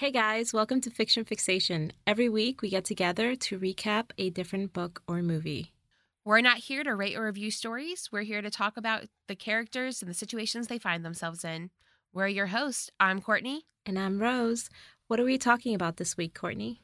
Hey guys, welcome to Fiction Fixation. Every week we get together to recap a different book or movie. We're not here to rate or review stories. We're here to talk about the characters and the situations they find themselves in. We're your hosts. I'm Courtney. And I'm Rose. What are we talking about this week, Courtney?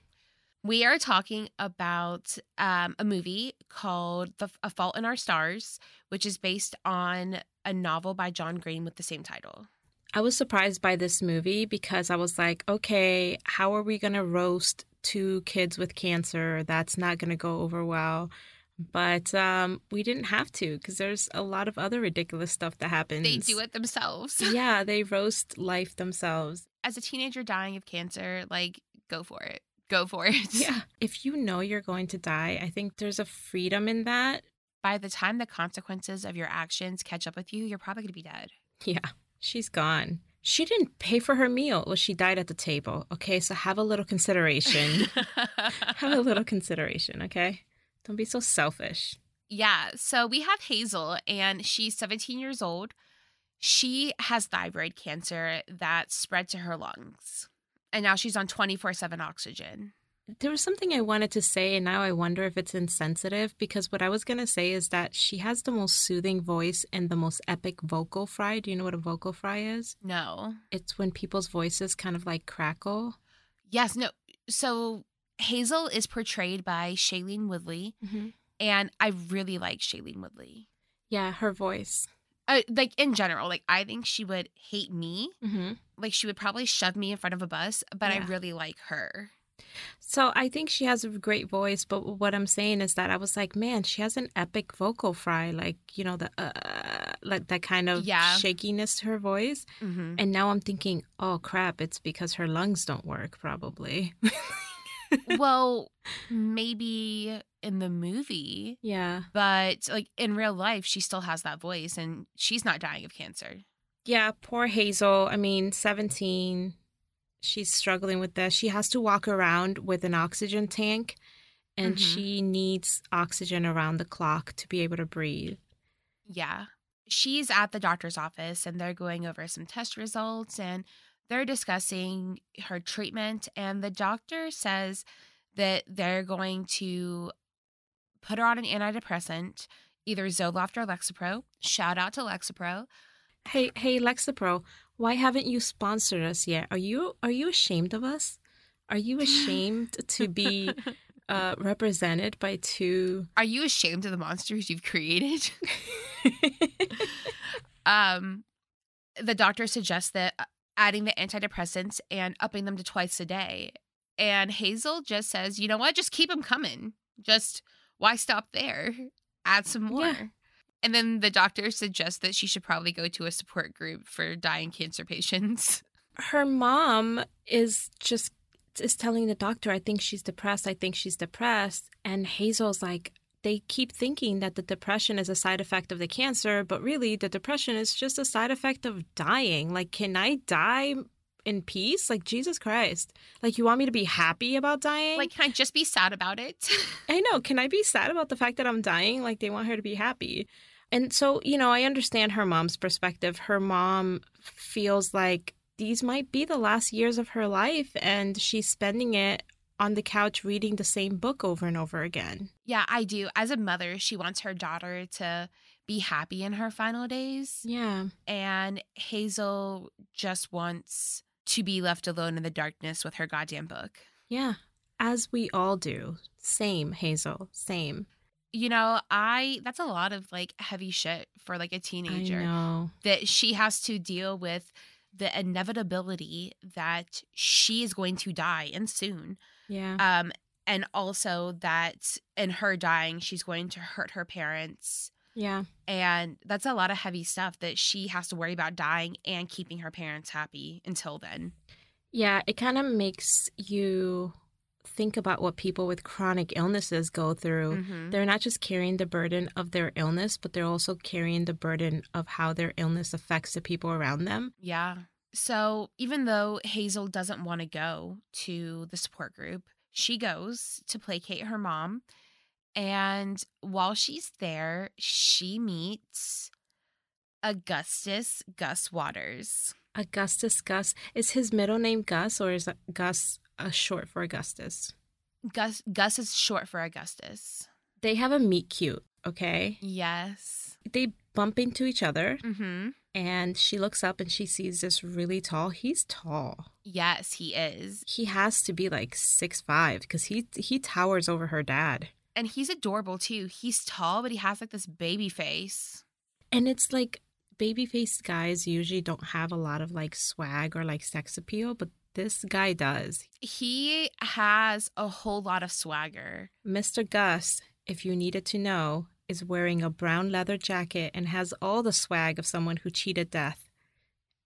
We are talking about um, a movie called the, A Fault in Our Stars, which is based on a novel by John Green with the same title. I was surprised by this movie because I was like, okay, how are we going to roast two kids with cancer? That's not going to go over well. But um, we didn't have to because there's a lot of other ridiculous stuff that happens. They do it themselves. yeah, they roast life themselves. As a teenager dying of cancer, like, go for it. Go for it. Yeah. If you know you're going to die, I think there's a freedom in that. By the time the consequences of your actions catch up with you, you're probably going to be dead. Yeah, she's gone. She didn't pay for her meal. Well, she died at the table. Okay, so have a little consideration. have a little consideration, okay? Don't be so selfish. Yeah. So we have Hazel, and she's 17 years old. She has thyroid cancer that spread to her lungs. And now she's on 24 7 oxygen. There was something I wanted to say, and now I wonder if it's insensitive because what I was going to say is that she has the most soothing voice and the most epic vocal fry. Do you know what a vocal fry is? No. It's when people's voices kind of like crackle. Yes. No. So Hazel is portrayed by Shailene Woodley, mm-hmm. and I really like Shailene Woodley. Yeah, her voice. Uh, like in general, like I think she would hate me. Mm-hmm. Like she would probably shove me in front of a bus, but Yeah. I really like her. So I think she has a great voice, but what I'm saying is that I was like, man, she has an epic vocal fry, like you know the uh, like that kind of Yeah. shakiness to her voice. Mm-hmm. And now I'm thinking, oh crap, it's because her lungs don't work, probably. well, maybe in the movie, yeah, but like in real life, she still has that voice, and she's not dying of cancer. yeah. Poor Hazel. I mean, 17. She's struggling with this. She has to walk around with an oxygen tank, and Mhm. she needs oxygen around the clock to be able to breathe. Yeah. She's at the doctor's office and they're going over some test results and they're discussing her treatment. And the doctor says that they're going to put her on an antidepressant, either Zoloft or Lexapro. Shout out to Lexapro. Hey, hey, Lexapro, why haven't you sponsored us yet? Are you are you ashamed of us? Are you ashamed to be uh, represented by two? Are you ashamed of the monsters you've created? um, the doctor suggests that uh, adding the antidepressants and upping them to twice a day. And Hazel just says, you know what? Just keep them coming. Just why stop there? Add some more. Yeah. And then the doctor suggests that she should probably go to a support group for dying cancer patients. Her mom is just is telling the doctor, "I think she's depressed. I think she's depressed." And Hazel's like, they keep thinking that the depression is a side effect of the cancer, but really the depression is just a side effect of dying. Like, can I die in peace? Like, Jesus Christ. Like, you want me to be happy about dying? Like, can I just be sad about it? I know. Can I be sad about the fact that I'm dying? Like they want her to be happy. And so, you know, I understand her mom's perspective. Her mom feels like these might be the last years of her life and she's spending it on the couch reading the same book over and over again. yeah, I do. As a mother, she wants her daughter to be happy in her final days. Yeah. and Hazel just wants to be left alone in the darkness with her goddamn book. Yeah. As we all do. Same, Hazel. Same. You know, I that's a lot of like heavy shit for like a teenager know. that she has to deal with the inevitability that she is going to die and soon. Yeah. Um and also that in her dying she's going to hurt her parents Yeah. and that's a lot of heavy stuff that she has to worry about dying and keeping her parents happy until then. Yeah, it kind of makes you think about what people with chronic illnesses go through. Mhm. They're not just carrying the burden of their illness, but they're also carrying the burden of how their illness affects the people around them. Yeah. So even though Hazel doesn't want to go to the support group, she goes to placate her mom. And while she's there, she meets Augustus Gus Waters. Augustus Gus. Is his middle name Gus or is Gus a short for Augustus? Gus Gus is short for Augustus. They have a meet cute, okay? Yes. They bump into each other Mm-hmm. and she looks up and she sees this really tall. He's tall. Yes, he is. He has to be like six five because he he towers over her dad. And he's adorable too. He's tall, but he has like this baby face. And it's like baby faced guys usually don't have a lot of like swag or like sex appeal, but this guy does. He has a whole lot of swagger. Mr. Gus, if you needed to know, is wearing a brown leather jacket and has all the swag of someone who cheated death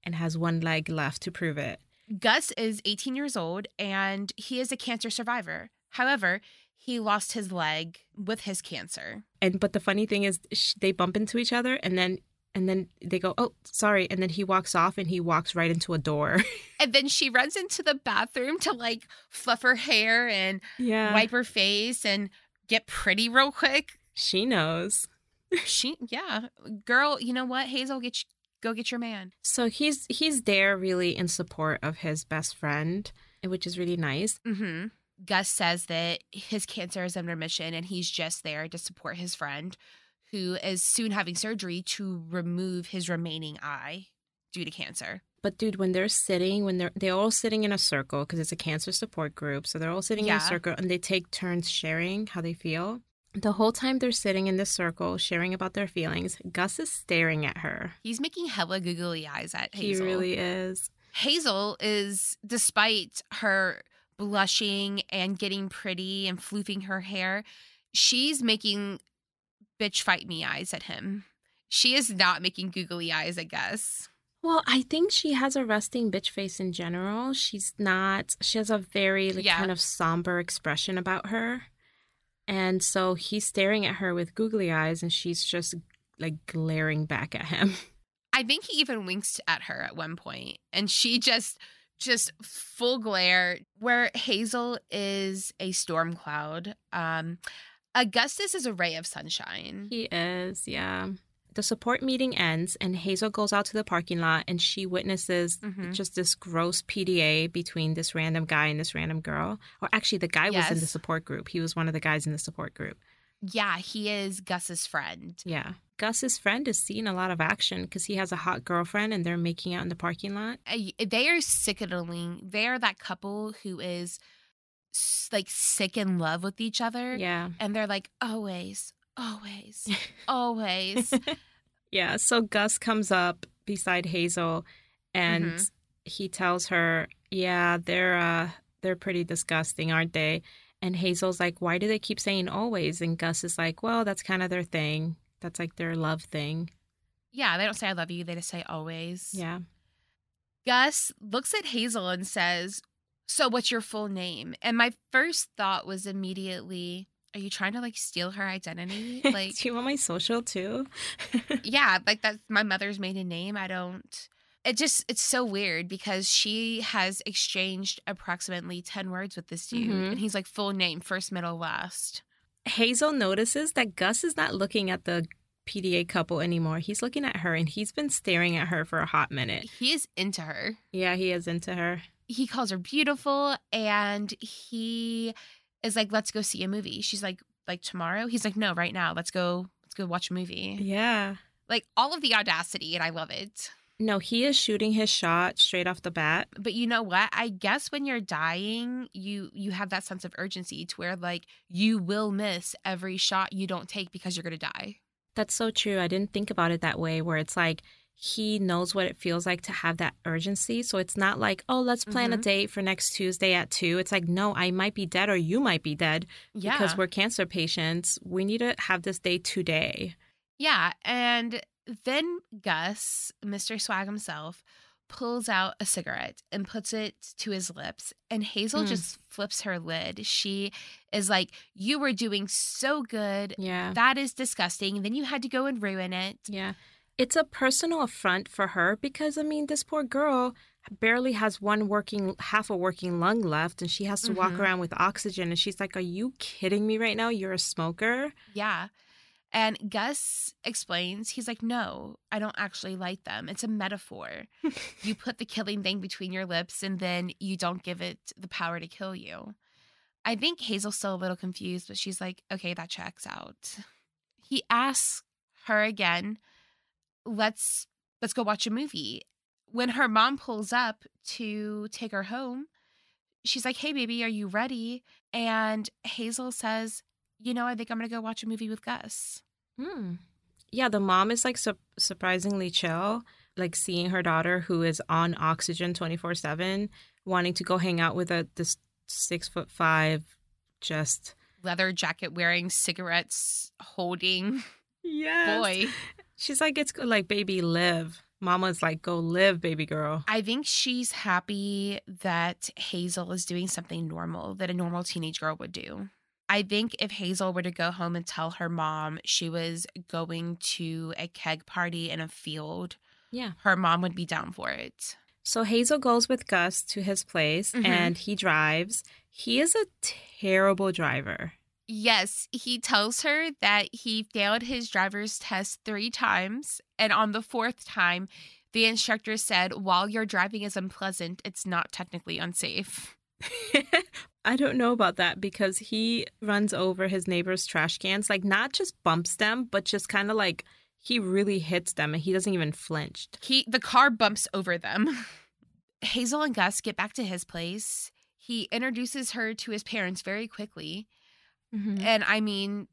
and has one leg left to prove it. Gus is 18 years old and he is a cancer survivor. However, he lost his leg with his cancer. And but the funny thing is sh- they bump into each other and then and then they go, "Oh, sorry." And then he walks off and he walks right into a door. And then she runs into the bathroom to like fluff her hair and yeah. wipe her face and get pretty real quick. She knows. She, yeah, girl, you know what? Hazel, get you, go get your man. So he's he's there really in support of his best friend, which is really nice. Mm-hmm. Gus says that his cancer is in remission and he's just there to support his friend who is soon having surgery to remove his remaining eye due to cancer. But dude, when they're sitting, when they're they're all sitting in a circle because it's a cancer support group, so they're all sitting in a circle and they take turns sharing how they feel. The whole time they're sitting in this circle sharing about their feelings, Gus is staring at her. He's making hella googly eyes at Hazel. He really is. Hazel is, despite her blushing and getting pretty and floofing her hair, she's making bitch fight me eyes at him. She is not making googly eyes, I guess. Well, I think she has a resting bitch face in general. She's not. She has a very like, Yeah. kind of somber expression about her, and so he's staring at her with googly eyes, and she's just like glaring back at him. I think he even winks at her at one point, and she just just full glare. Where Hazel is a storm cloud, um, Augustus is a ray of sunshine. He is, yeah. The support meeting ends, and Hazel goes out to the parking lot, and she witnesses Mhm. just this gross PDA between this random guy and this random girl. Or actually, the guy was in the support group. He was one of the guys in the support group. Yeah, he is Gus's friend. Yeah. Gus's friend is seeing a lot of action because he has a hot girlfriend and they're making out in the parking lot. They are sickening. They are that couple who is like sick in love with each other, Yeah. and they're like always, always, always. Yeah. So Gus comes up beside Hazel and Mhm. he tells her, Yeah, they're uh they're pretty disgusting, aren't they? And Hazel's like, Why do they keep saying always? And Gus is like, Well, that's kind of their thing. That's like their love thing. yeah, they don't say I love you. They just say always. Yeah. Gus looks at Hazel and says, So what's your full name? And my first thought was immediately, Are you trying to like steal her identity? Like, do you want my social too? yeah, like that's my mother's maiden name. I don't. It just, it's so weird because she has exchanged approximately 10 words with this dude. Mhm. And he's like, full name, first, middle, last. Hazel notices that Gus is not looking at the PDA couple anymore. He's looking at her and he's been staring at her for a hot minute. He is into her. Yeah, he is into her. He calls her beautiful and he is like, let's go see a movie. She's like, like tomorrow? He's like, no, right now. Let's go, let's go watch a movie. Yeah. Like all of the audacity, and I love it. No, he is shooting his shot straight off the bat. But you know what? I guess when you're dying, you you have that sense of urgency to where like you will miss every shot you don't take because you're gonna die. That's so true. I didn't think about it that way, where it's like he knows what it feels like to have that urgency. So it's not like, oh, let's plan a Mhm. date for next Tuesday at two. It's like, no, I might be dead or you might be dead Yeah. because we're cancer patients. We need to have this day today. Yeah, and then Gus, Mr. Swag himself, pulls out a cigarette and puts it to his lips. And Hazel Mm. just flips her lid. She is like, You were doing so good. Yeah. That is disgusting. Then you had to go and ruin it. Yeah. It's a personal affront for her because, I mean, this poor girl barely has one working, half a working lung left, and she has to walk Mhm. around with oxygen. And she's like, Are you kidding me right now? You're a smoker? Yeah. And Gus explains, he's like, No, I don't actually light them. It's a metaphor. you put the killing thing between your lips and then you don't give it the power to kill you. I think Hazel's still a little confused, but she's like, Okay, that checks out. He asks her again, Let's let's go watch a movie. When her mom pulls up to take her home, she's like, Hey baby, are you ready? And Hazel says, you know, I think I'm going to go watch a movie with Gus. Hmm. Yeah, the mom is like su- surprisingly chill, like seeing her daughter who is on oxygen 24 7, wanting to go hang out with a this six foot five, just leather jacket wearing, cigarettes holding yes. boy. She's like, it's like, baby, live. Mama's like, go live, baby girl. I think she's happy that Hazel is doing something normal that a normal teenage girl would do. I think if Hazel were to go home and tell her mom she was going to a keg party in a field, yeah, her mom would be down for it. So Hazel goes with Gus to his place mm-hmm. and he drives. He is a terrible driver. Yes, he tells her that he failed his driver's test three times. And on the fourth time, the instructor said, While your driving is unpleasant, it's not technically unsafe. I don't know about that because he runs over his neighbor's trash cans, like not just bumps them, but just kind of like he really hits them and he doesn't even flinch. He the car bumps over them. Hazel and Gus get back to his place. He introduces her to his parents very quickly. Mm-hmm. And I mean,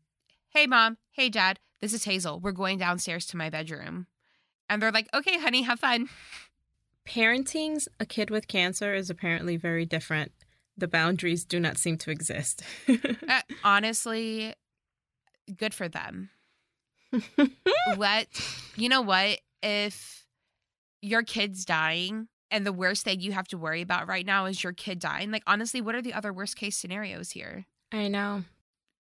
hey mom, hey dad, this is Hazel. We're going downstairs to my bedroom. And they're like, okay, honey, have fun. Parenting a kid with cancer is apparently very different the boundaries do not seem to exist. uh, honestly, good for them. what you know what if your kid's dying and the worst thing you have to worry about right now is your kid dying. Like honestly, what are the other worst case scenarios here? I know.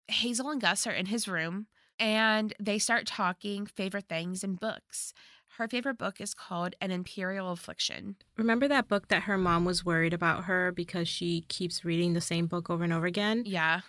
Hazel and Gus are in his room and they start talking favorite things and books. Her favorite book is called An Imperial Affliction. Remember that book that her mom was worried about her because she keeps reading the same book over and over again? Yeah.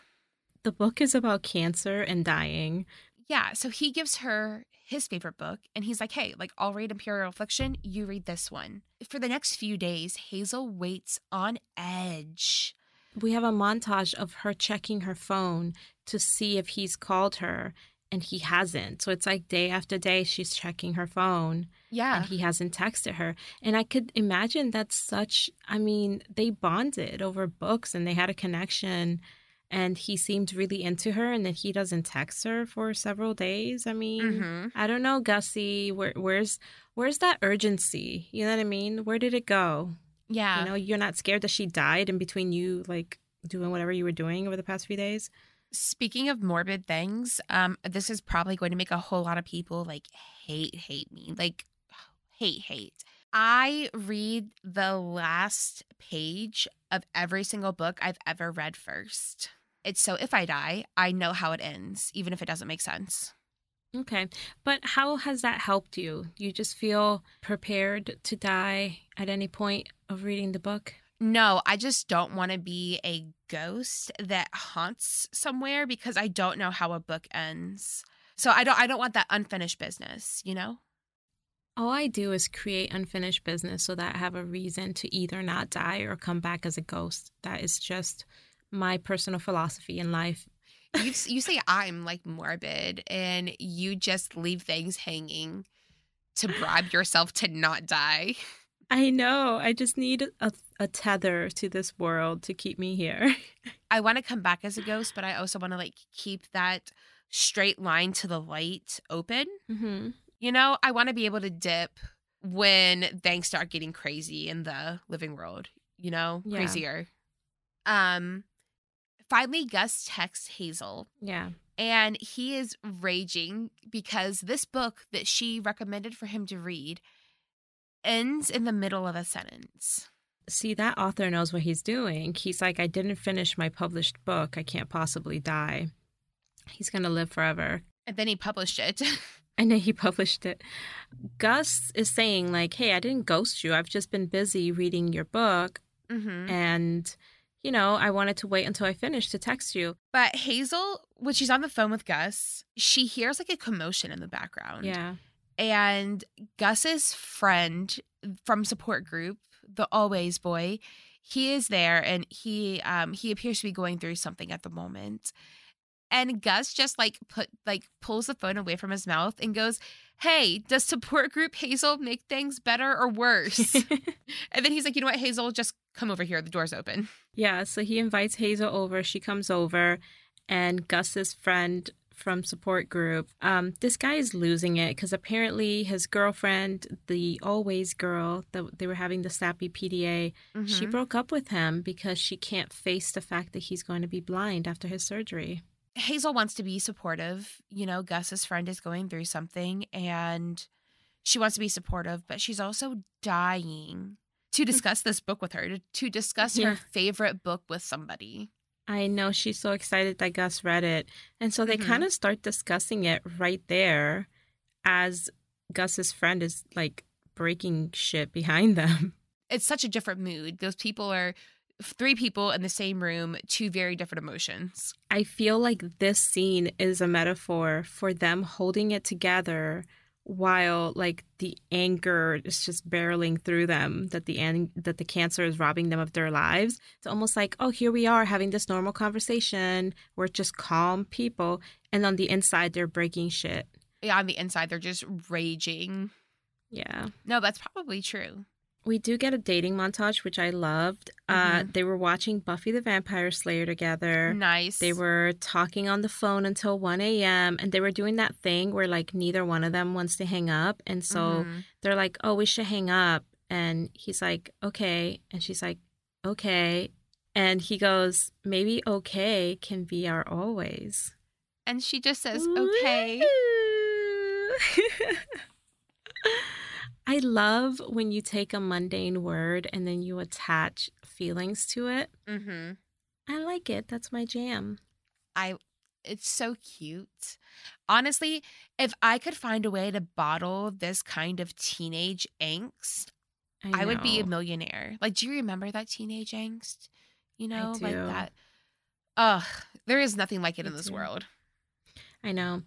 The book is about cancer and dying. Yeah. So he gives her his favorite book and he's like, hey, like, I'll read Imperial Affliction. You read this one. For the next few days, Hazel waits on edge. We have a montage of her checking her phone to see if he's called her and he hasn't. So it's like day after day she's checking her phone. Yeah. And he hasn't texted her. And I could imagine that's such I mean, they bonded over books and they had a connection and he seemed really into her and then he doesn't text her for several days. I mean, mm-hmm. I don't know, Gussie, where where's where's that urgency? You know what I mean? Where did it go? Yeah. You know, you're not scared that she died in between you like doing whatever you were doing over the past few days? Speaking of morbid things, um, this is probably going to make a whole lot of people like hate, hate me. Like, hate, hate. I read the last page of every single book I've ever read first. It's so if I die, I know how it ends, even if it doesn't make sense. Okay. But how has that helped you? You just feel prepared to die at any point of reading the book? No, I just don't want to be a ghost that haunts somewhere because I don't know how a book ends. So I don't I don't want that unfinished business, you know? All I do is create unfinished business so that I have a reason to either not die or come back as a ghost. That is just my personal philosophy in life. you you say I'm like morbid and you just leave things hanging to bribe yourself to not die. I know. I just need a, a tether to this world to keep me here. I want to come back as a ghost, but I also want to like keep that straight line to the light open. Mm-hmm. You know, I want to be able to dip when things start getting crazy in the living world. You know, yeah. crazier. Um, finally, Gus texts Hazel. Yeah. And he is raging because this book that she recommended for him to read ends in the middle of a sentence. See, that author knows what he's doing. He's like, I didn't finish my published book. I can't possibly die. He's going to live forever. And then he published it. and then he published it. Gus is saying, like, hey, I didn't ghost you. I've just been busy reading your book. Mm-hmm. And, you know, I wanted to wait until I finished to text you. But Hazel, when she's on the phone with Gus, she hears like a commotion in the background. Yeah. And Gus's friend from support group, the always boy, he is there and he um he appears to be going through something at the moment. And Gus just like put like pulls the phone away from his mouth and goes, Hey, does support group Hazel make things better or worse? and then he's like, you know what, Hazel, just come over here. The door's open. Yeah, so he invites Hazel over. She comes over, and Gus's friend from support group, um, this guy is losing it because apparently his girlfriend, the always girl that they were having the sappy PDA, mm-hmm. she broke up with him because she can't face the fact that he's going to be blind after his surgery. Hazel wants to be supportive. You know, Gus's friend is going through something and she wants to be supportive, but she's also dying to discuss this book with her, to, to discuss yeah. her favorite book with somebody. I know she's so excited that Gus read it. And so they mm-hmm. kind of start discussing it right there as Gus's friend is like breaking shit behind them. It's such a different mood. Those people are three people in the same room, two very different emotions. I feel like this scene is a metaphor for them holding it together while like the anger is just barreling through them that the an- that the cancer is robbing them of their lives. It's almost like oh here we are having this normal conversation. We're just calm people. And on the inside they're breaking shit. Yeah on the inside they're just raging. Yeah. No that's probably true we do get a dating montage, which I loved. Uh, mm-hmm. Uh, they were watching Buffy the Vampire Slayer together. Nice. They were talking on the phone until 1 a.m. and they were doing that thing where like neither one of them wants to hang up. And so mm-hmm. they're like, oh, we should hang up. And he's like, okay. And she's like, okay. And he goes, maybe okay can be our always. And she just says, okay. I love when you take a mundane word and then you attach feelings to it. Mm-hmm. I like it. That's my jam. I it's so cute. Honestly, if I could find a way to bottle this kind of teenage angst, I, I, would be a millionaire. Like, do you remember that teenage angst? You know, like that. Ugh, there is nothing like it in this world. I know.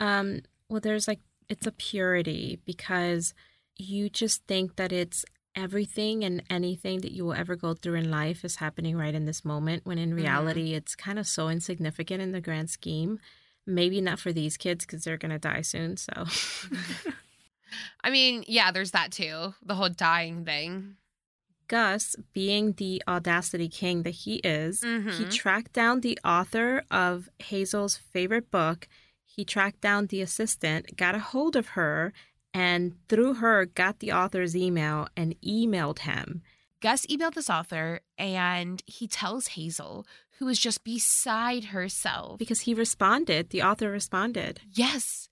Um, well, there's like it's a purity because you just think that it's everything and anything that you will ever go through in life is happening right in this moment when in mm-hmm. reality mm-hmm. it's kind of so insignificant in the grand scheme maybe not for these kids because they're gonna die soon so i mean yeah there's that too the whole dying thing gus being the audacity king that he is mm-hmm. he tracked down the author of hazel's favorite book he tracked down the assistant got a hold of her and through her got the author's email and emailed him. Gus emailed this author and he tells Hazel, who is just beside herself. Because he responded. The author responded. Yes,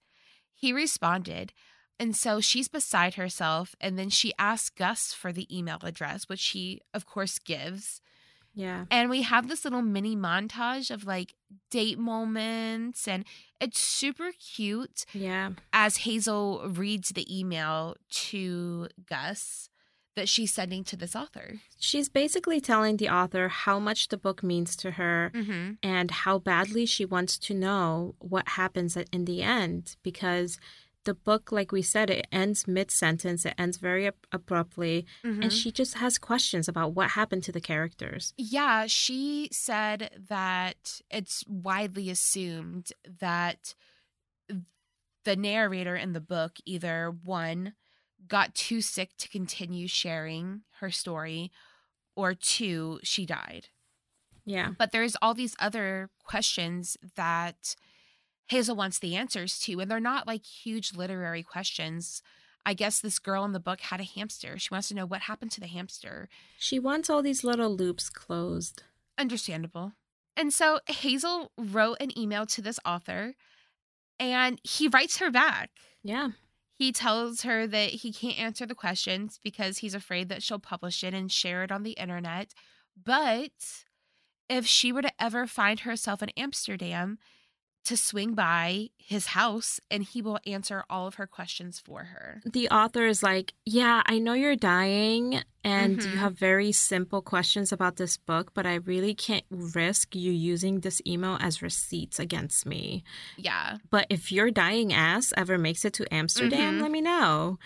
he responded. And so she's beside herself. And then she asks Gus for the email address, which he, of course, gives. Yeah. And we have this little mini montage of like date moments and it's super cute. Yeah. As Hazel reads the email to Gus that she's sending to this author. She's basically telling the author how much the book means to her mm-hmm. and how badly she wants to know what happens in the end because the book, like we said, it ends mid sentence. It ends very ab- abruptly. Mm-hmm. And she just has questions about what happened to the characters. Yeah. She said that it's widely assumed that the narrator in the book either one, got too sick to continue sharing her story, or two, she died. Yeah. But there's all these other questions that Hazel wants the answers to. And they're not like huge literary questions. I guess this girl in the book had a hamster. She wants to know what happened to the hamster. She wants all these little loops closed. Understandable. And so Hazel wrote an email to this author and he writes her back. Yeah. He tells her that he can't answer the questions because he's afraid that she'll publish it and share it on the internet. But if she were to ever find herself in Amsterdam, to swing by his house and he will answer all of her questions for her. The author is like, Yeah, I know you're dying and you Mhm. have very simple questions about this book, but I really can't risk you using this email as receipts against me. Yeah. But if your dying ass ever makes it to Amsterdam, Mhm. let me know.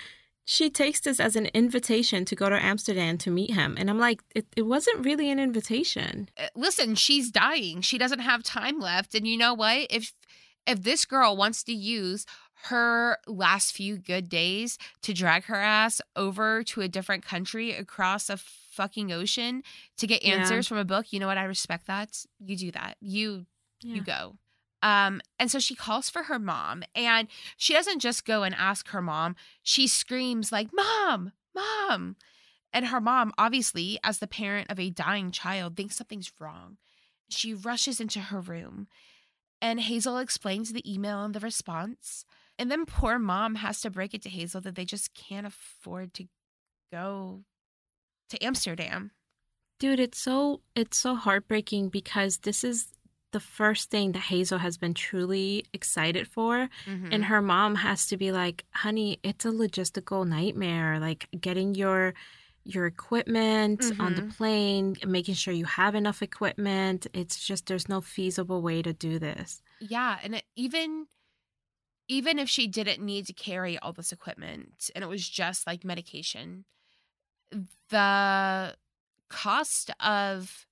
She takes this as an invitation to go to Amsterdam to meet him. And I'm like, it, it wasn't really an invitation. Uh, Listen, she's dying. She doesn't have time left. And you know what? If if this girl wants to use her last few good days to drag her ass over to a different country across a fucking ocean to get Yeah. answers from a book, you know what? I respect that. You do that. You you go. Um, and so she calls for her mom, and she doesn't just go and ask her mom. She screams like, "Mom, mom!" And her mom, obviously, as the parent of a dying child, thinks something's wrong. She rushes into her room, and Hazel explains the email and the response. And then poor mom has to break it to Hazel that they just can't afford to go to Amsterdam. Dude, it's so it's so heartbreaking because this is the first thing that Hazel has been truly excited for. Mm-hmm. And her mom has to be like, honey, it's a logistical nightmare. Like getting your your equipment on the Mhm. plane, making sure you have enough equipment. It's just there's no feasible way to do this. Yeah, and it, even even if she didn't need to carry all this equipment and it was just like medication, the cost of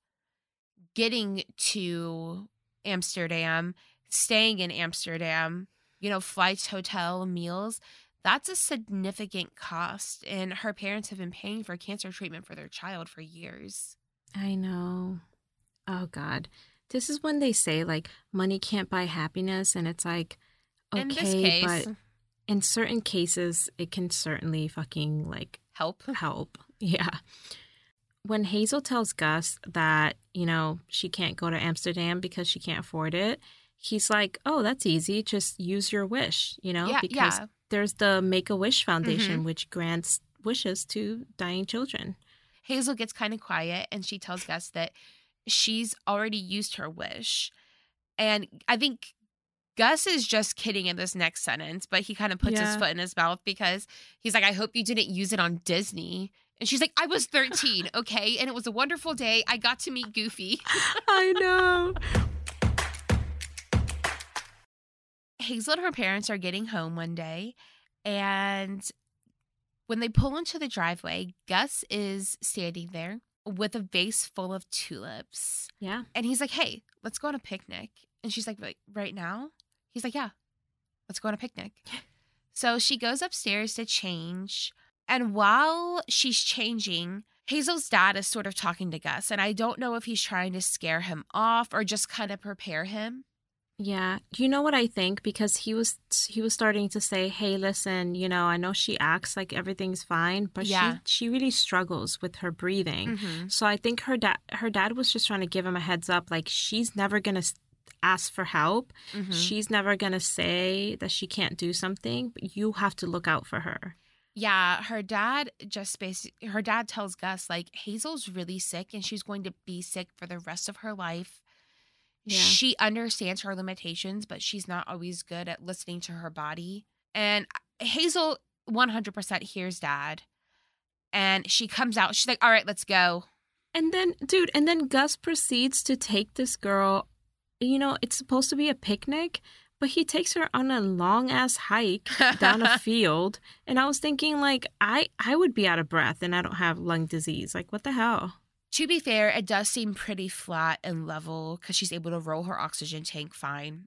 getting to Amsterdam, staying in Amsterdam, you know, flights, hotel, meals, that's a significant cost. And her parents have been paying for cancer treatment for their child for years. I know. Oh God. This is when they say like money can't buy happiness and it's like okay, in this case, but in certain cases it can certainly fucking like help. help. Yeah. When Hazel tells Gus that, you know, she can't go to Amsterdam because she can't afford it, he's like, "Oh, that's easy. Just use your wish," you know, yeah, because yeah. there's the Make-A-Wish Foundation mm-hmm. which grants wishes to dying children. Hazel gets kind of quiet and she tells Gus that she's already used her wish. And I think Gus is just kidding in this next sentence, but he kind of puts his foot in his mouth because he's like, I hope you didn't use it on Disney. And she's like, I was 13, okay? And it was a wonderful day. I got to meet Goofy. I know. Hazel and her parents are getting home one day, and when they pull into the driveway, Gus is standing there with a vase full of tulips. Yeah. And he's like, hey, let's go on a picnic. And she's like, "Right- right now? He's like, yeah, let's go on a picnic. so she goes upstairs to change. And while she's changing, Hazel's dad is sort of talking to Gus. And I don't know if he's trying to scare him off or just kind of prepare him. Yeah. You know what I think because he was he was starting to say, "Hey, listen, you know, I know she acts like everything's fine, but Yeah. she she really struggles with her breathing." Mhm. So I think her dad her dad was just trying to give him a heads up like she's never going to ask for help. Mhm. She's never going to say that she can't do something, but you have to look out for her. Yeah, her dad just basically her dad tells Gus like Hazel's really sick and she's going to be sick for the rest of her life. Yeah. She understands her limitations, but she's not always good at listening to her body. And Hazel 100% hears dad. And she comes out. She's like, "All right, let's go." And then dude, and then Gus proceeds to take this girl, you know, it's supposed to be a picnic, but he takes her on a long ass hike down a field and i was thinking like i i would be out of breath and i don't have lung disease. Like what the hell? To be fair, it does seem pretty flat and level because she's able to roll her oxygen tank fine.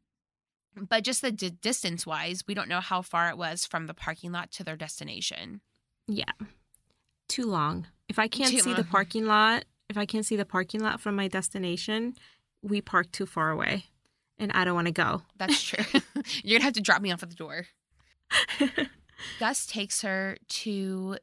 But just the d- distance wise, we don't know how far it was from the parking lot to their destination. yeah. Too long. If i can't Too see the parking lot if i can't see the parking lot from my destination we park too far away and i don't want to go That's true. You're going to have to drop me off at the door. Gus takes her to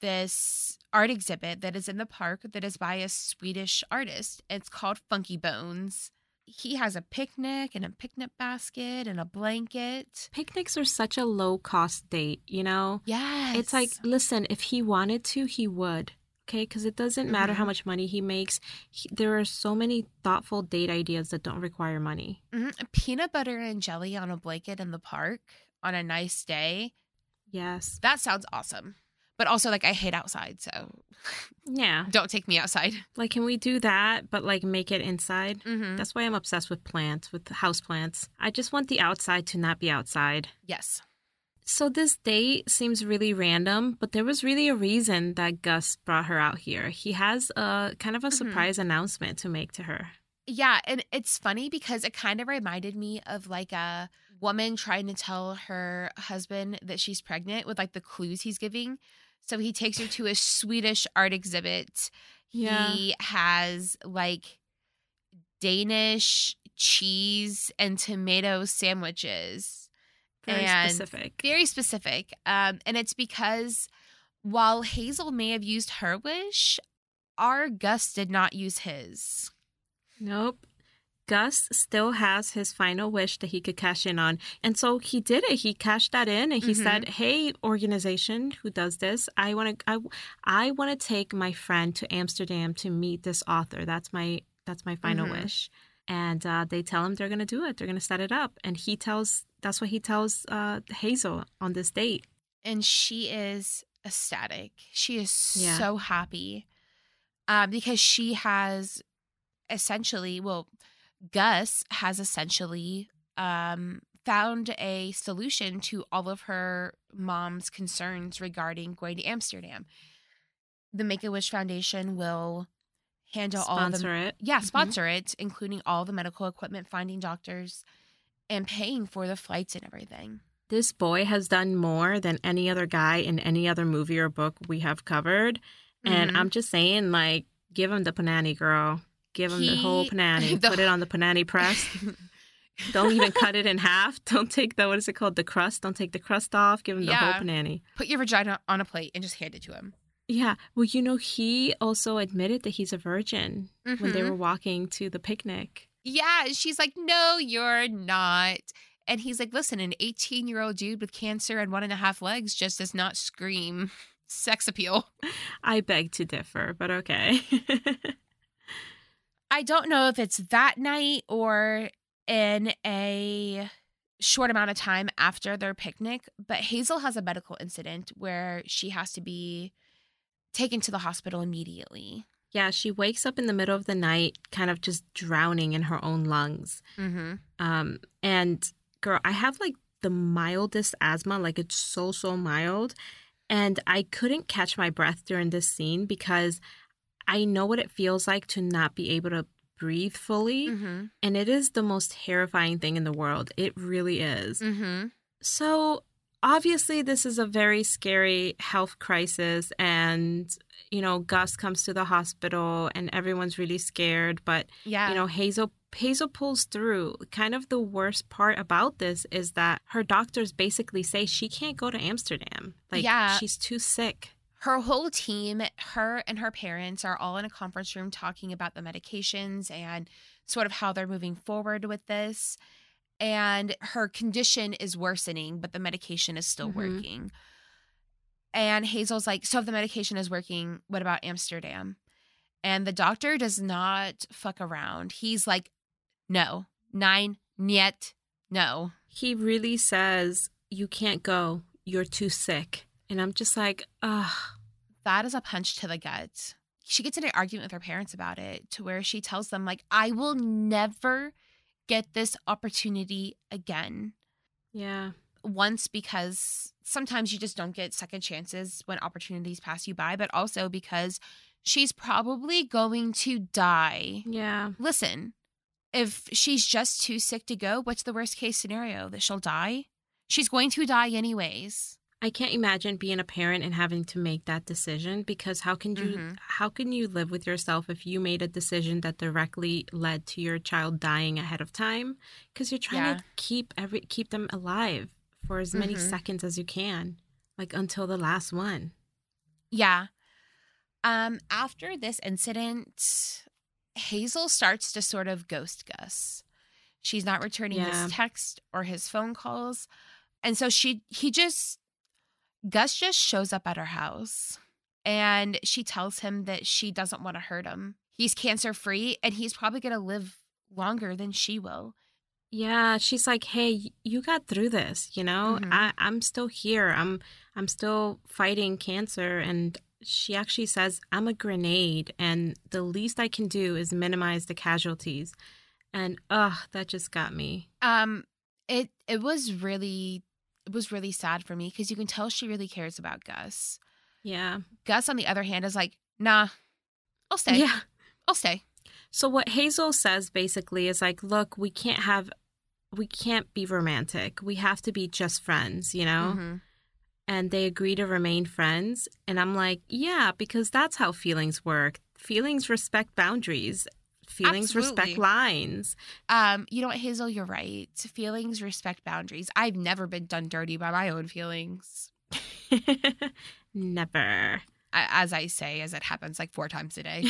this art exhibit that is in the park that is by a Swedish artist. It's called Funky Bones. He has a picnic and a picnic basket and a blanket. picnics are such a low cost date you know Yes. it's like listen if he wanted to he would Okay, because it doesn't matter how Mhm. much money he makes. He, there are so many thoughtful date ideas that don't require money. hmm Peanut butter and jelly on a blanket in the park on a nice day. Yes. That sounds awesome. But also, like, I hate outside, so Yeah. don't take me outside. Like, can we do that, but like make it inside? Mm-hmm. That's why I'm obsessed with plants, with house plants. I just want the outside to not be outside. Yes. So this date seems really random, but there was really a reason that Gus brought her out here. He has a kind of a Mhm. surprise announcement to make to her. Yeah, and it's funny because it kind of reminded me of like a woman trying to tell her husband that she's pregnant with like the clues he's giving. So he takes her to a Swedish art exhibit. Yeah. He has like Danish cheese and tomato sandwiches. Very And specific. Very specific. Um, and it's because while Hazel may have used her wish, our Gus did not use his. Nope. Gus still has his final wish that he could cash in on. And so he did it. He cashed that in and he Mhm. said, "Hey, organization who does this, I want to I, I want to take my friend to Amsterdam to meet this author. That's my that's my final Mhm. wish." And uh, they tell him they're going to do it. They're going to set it up. And he tells that's what he tells uh, Hazel on this date. and she is ecstatic. She is Yeah. so happy uh, because she has essentially, well, Gus has essentially um, found a solution to all of her mom's concerns regarding going to Amsterdam. The Make a Wish Foundation will handle all the Sponsor it. yeah Mhm. sponsor it, including all the medical equipment, finding doctors, and paying for the flights and everything. This boy has done more than any other guy in any other movie or book we have covered. And Mhm. I'm just saying, like, give him the panani, girl. Give him the whole He- panani. the- Put it on the panani press. Don't even cut it in half. Don't take the, what is it called? The crust. Don't take the crust off. Give him the Yeah. whole panani. Put your vagina on a plate and just hand it to him. Yeah. Well, you know, he also admitted that he's a virgin when they Mhm. were walking to the picnic. Yeah, she's like, no, you're not. And he's like, listen, an 18 year old dude with cancer and one and a half legs just does not scream sex appeal. I beg to differ, but okay. I don't know if it's that night or in a short amount of time after their picnic, but Hazel has a medical incident where she has to be taken to the hospital immediately. yeah, she wakes up in the middle of the night, kind of just drowning in her own lungs. Mm-hmm. Um, and girl, I have like the mildest asthma, like it's so, so mild. And I couldn't catch my breath during this scene because I know what it feels like to not be able to breathe fully. Mm-hmm. And it is the most terrifying thing in the world. It really is. Mm-hmm. So, obviously, this is a very scary health crisis. And, you know, Gus comes to the hospital and everyone's really scared. But Yeah. you know hazel hazel pulls through kind of the worst part about this is that her doctors basically say she can't go to amsterdam like Yeah. she's too sick her whole team, her and her parents are all in a conference room talking about the medications and sort of how they're moving forward with this. And her condition is worsening, but the medication is still Mhm. working. And Hazel's like, So if the medication is working, what about Amsterdam? And the doctor does not fuck around. He's like, No, nine, niet, no. he really says you can't go you're too sick and i'm just like ugh that is a punch to the gut. She gets in an argument with her parents about it to where she tells them, like, I will never get this opportunity again. yeah Once because sometimes you just don't get second chances when opportunities pass you by, but also because she's probably going to die. yeah Listen, if she's just too sick to go, what's the worst case scenario? That she'll die? She's going to die anyways. I can't imagine being a parent and having to make that decision because how can you Mhm. how can you live with yourself if you made a decision that directly led to your child dying ahead of time because you're trying Yeah. to keep every keep them alive for as many Mhm. seconds as you can like until the last one Yeah. Um, after this incident, Hazel starts to sort of ghost Gus. She's not returning Yeah. his text or his phone calls. And so she he just Gus just shows up at her house. and she tells him that she doesn't want to hurt him. He's cancer free and he's probably going to live longer than she will. Yeah, she's like, "Hey, you got through this, you know? Mhm. I I'm still here. I'm I'm still fighting cancer and she actually says, "I'm a grenade and the least I can do is minimize the casualties." And ugh, that just got me. Um it it was really was really sad for me because you can tell she really cares about Gus. Yeah. Gus on the other hand is like, "Nah. I'll stay. Yeah. I'll stay." So what Hazel says basically is like, "Look, we can't have we can't be romantic. We have to be just friends, you know?" Mhm. and they agree to remain friends. And I'm like, yeah, because that's how feelings work. Feelings respect boundaries. Feelings respect lines. Um, you know what, Hazel, you're right. Feelings respect boundaries. I've never been done dirty by my own feelings. Never. As I say, as it happens like four times a day.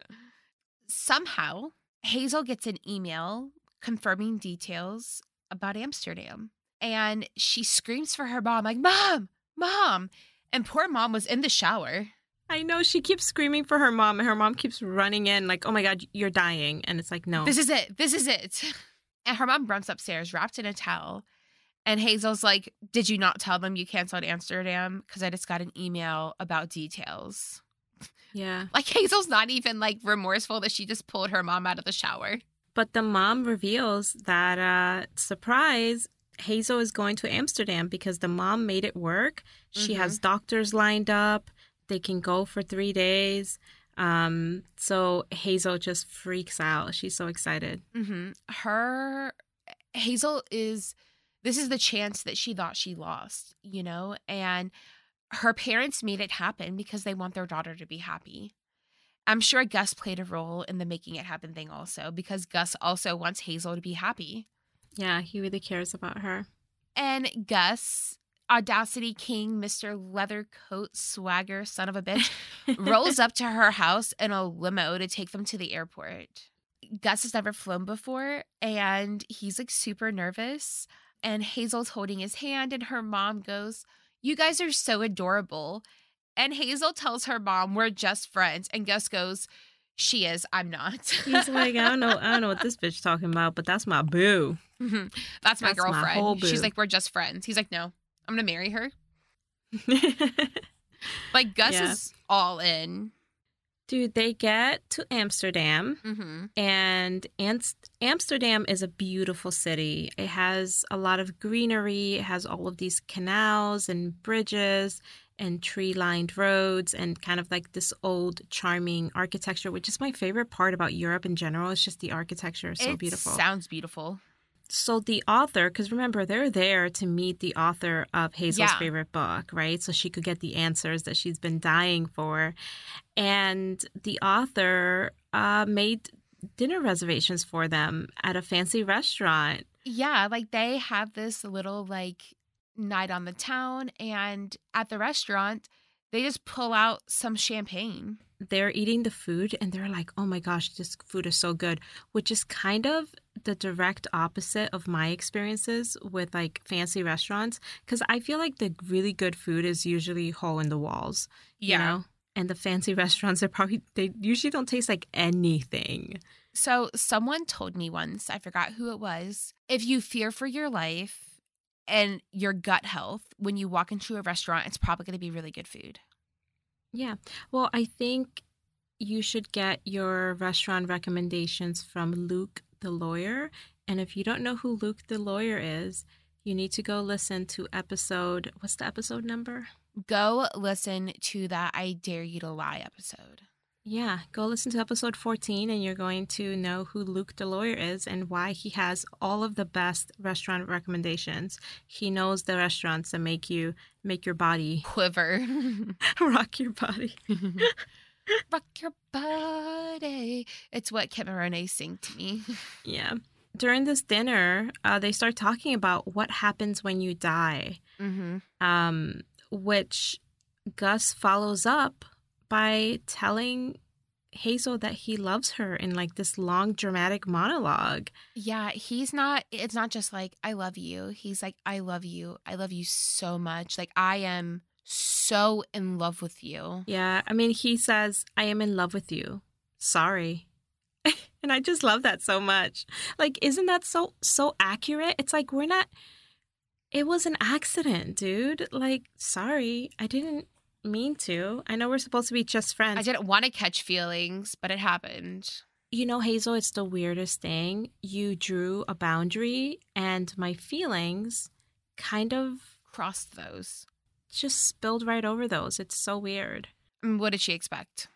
Somehow, Hazel gets an email confirming details about Amsterdam. And she screams for her mom, like, Mom, Mom. And poor mom was in the shower. I know she keeps screaming for her mom, and her mom keeps running in, like, oh my God, you're dying. And it's like, no. This is it. This is it. And her mom runs upstairs wrapped in a towel. And Hazel's like, Did you not tell them you canceled Amsterdam? Because I just got an email about details. yeah. Like, Hazel's not even like remorseful that she just pulled her mom out of the shower. But the mom reveals that, uh, surprise, Hazel is going to Amsterdam because the mom made it work. She Mhm. has doctors lined up. They can go for three days. Um, so Hazel just freaks out. She's so excited. Mm-hmm. Her, Hazel is, this is the chance that she thought she lost, you know? And her parents made it happen because they want their daughter to be happy. I'm sure Gus played a role in the making it happen thing also because Gus also wants Hazel to be happy. Yeah, he really cares about her. And Gus, Audacity King, Mr. Leather Coat Swagger, son of a bitch, rolls up to her house in a limo to take them to the airport. Gus has never flown before and he's like super nervous. And Hazel's holding his hand, and her mom goes, You guys are so adorable. And Hazel tells her mom, We're just friends. And Gus goes, She is, I'm not. He's like, I don't know, I don't know what this bitch talking about, but that's my boo. Mhm. That's my That's my girlfriend. whole She's like, We're just friends. He's like, No, I'm gonna marry her. Like Gus Yeah. is all in. Dude, they get to Amsterdam, Mm-hmm. and Ams- Amsterdam is a beautiful city. It has a lot of greenery. It has all of these canals and bridges and tree lined roads and kind of like this old, charming architecture, which is my favorite part about Europe in general. It's just the architecture is so it beautiful. Sounds beautiful. So the author, because remember, they're there to meet the author of Hazel's Yeah. favorite book, right? So she could get the answers that she's been dying for. And the author uh, made dinner reservations for them at a fancy restaurant. Yeah, like they have this little like night on the town, and at the restaurant, they just pull out some champagne. They're eating the food and they're like, oh my gosh, this food is so good, which is kind of the direct opposite of my experiences with like fancy restaurants. Because I feel like the really good food is usually hole in the walls. you know? And the fancy restaurants are probably they usually don't taste like anything. So someone told me once, I forgot who it was, if you fear for your life and your gut health when you walk into a restaurant, it's probably going to be really good food. Yeah. Well, I think you should get your restaurant recommendations from Luke the lawyer. And if you don't know who Luke the lawyer is, you need to go listen to episode what's the episode number? Go listen to that I Dare You to Lie episode. Yeah, go listen to episode 14 and you're going to know who Luke the lawyer is and why he has all of the best restaurant recommendations. He knows the restaurants that make you make your body Quiver. rock your body. Rock your body. It's what Kit Maroney sing to me. Yeah. During this dinner, uh, they start talking about what happens when you die, Mm-hmm. um, which Gus follows up by telling Hazel that he loves her in like this long dramatic monologue. Yeah, he's not, it's not just like, I love you. He's like, I love you. I love you so much. Like, I am so in love with you. Yeah. I mean, he says, I am in love with you. Sorry. and I just love that so much. Like, isn't that so, so accurate? It's like, we're not, it was an accident, dude. Like, sorry. I didn't mean to. I know we're supposed to be just friends. I didn't want to catch feelings, but it happened. You know, Hazel, it's the weirdest thing. You drew a boundary, and my feelings kind of Crossed those. Just spilled right over those. It's so weird. Mm, What did she expect?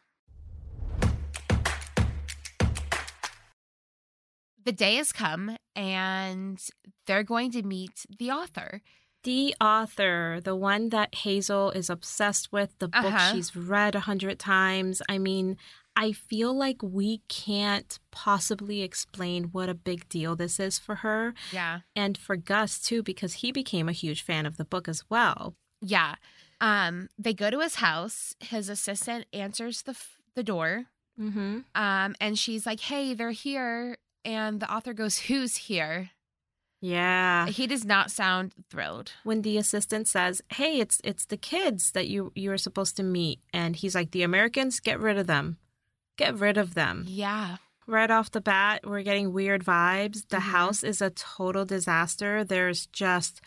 The day has come and they're going to meet the author. The author, the one that Hazel is obsessed with, the book Uh-huh. she's read a hundred times. I mean, I feel like we can't possibly explain what a big deal this is for her Yeah. and for Gus too, because he became a huge fan of the book as well. Yeah. Um, they go to his house. His assistant answers the f- the door. Mm-hmm. Um, and she's like, "Hey, they're here." And the author goes, "Who's here?" Yeah. He does not sound thrilled. When the assistant says, "Hey, it's it's the kids that you you were supposed to meet," and he's like, "The Americans, get rid of them, get rid of them." Yeah. Right off the bat, we're getting weird vibes. The Mhm. house is a total disaster. There's just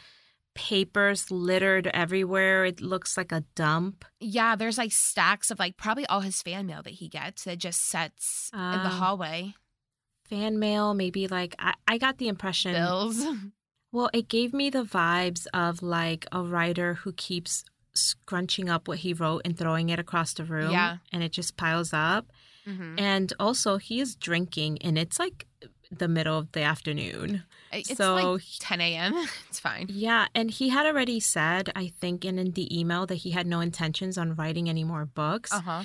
papers littered everywhere. It looks like a dump. Yeah, there's like stacks of like probably all his fan mail that he gets that just sets in the Ah. hallway. Fan mail, maybe like I, I got the impression. Bills. Well, it gave me the vibes of like a writer who keeps scrunching up what he wrote and throwing it across the room. Yeah. And it just piles up. hmm And also, he is drinking, and it's like the middle of the afternoon. It's so, like 10 a.m. It's fine. yeah. And he had already said, I think, in, in the email that he had no intentions on writing any more books. Uh huh.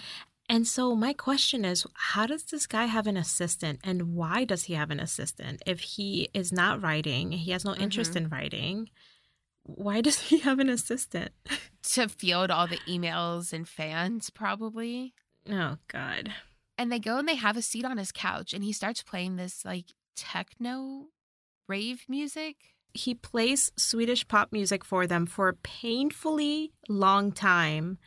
And so, my question is how does this guy have an assistant, and why does he have an assistant? If he is not writing, he has no interest Mhm. in writing, why does he have an assistant? To field all the emails and fans, probably. Oh, God. And they go and they have a seat on his couch, and he starts playing this like techno rave music. He plays Swedish pop music for them for a painfully long time.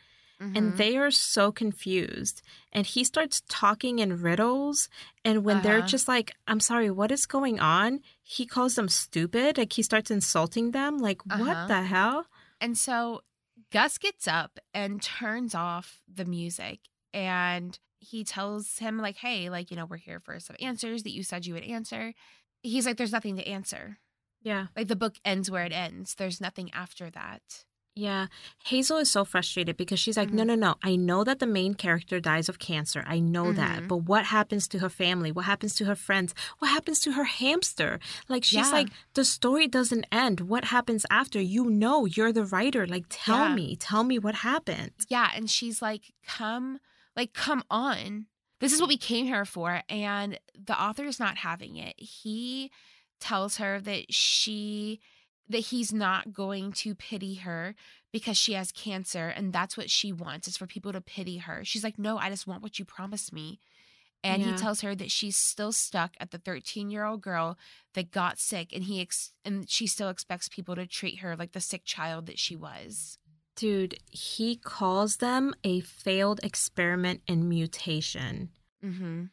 and Mhm. they are so confused and he starts talking in riddles and when they're Uh-huh. just like i'm sorry what is going on he calls them stupid like he starts insulting them like Uh-huh. what the hell And so Gus gets up and turns off the music and he tells him, like, hey, like, you know, we're here for some answers that you said you would answer. He's like, there's nothing to answer. yeah Like, the book ends where it ends. There's nothing after that. yeah hazel is so frustrated because she's like no Mhm. no no i know that the main character dies of cancer i know that Mhm. but what happens to her family what happens to her friends what happens to her hamster like she's Yeah. like the story doesn't end what happens after you know you're the writer like tell Yeah. me tell me what happened Yeah. And she's like, come, like, come on. This is what we came here for. And the author is not having it. He tells her that she, that he's not going to pity her because she has cancer. And that's what she wants is for people to pity her. She's like, no, I just want what you promised me. And Yeah. he tells her that she's still stuck at the 13 year old girl that got sick, and he ex- and she still expects people to treat her like the sick child that she was. Dude, he calls them a failed experiment in mutation. Mm-hmm.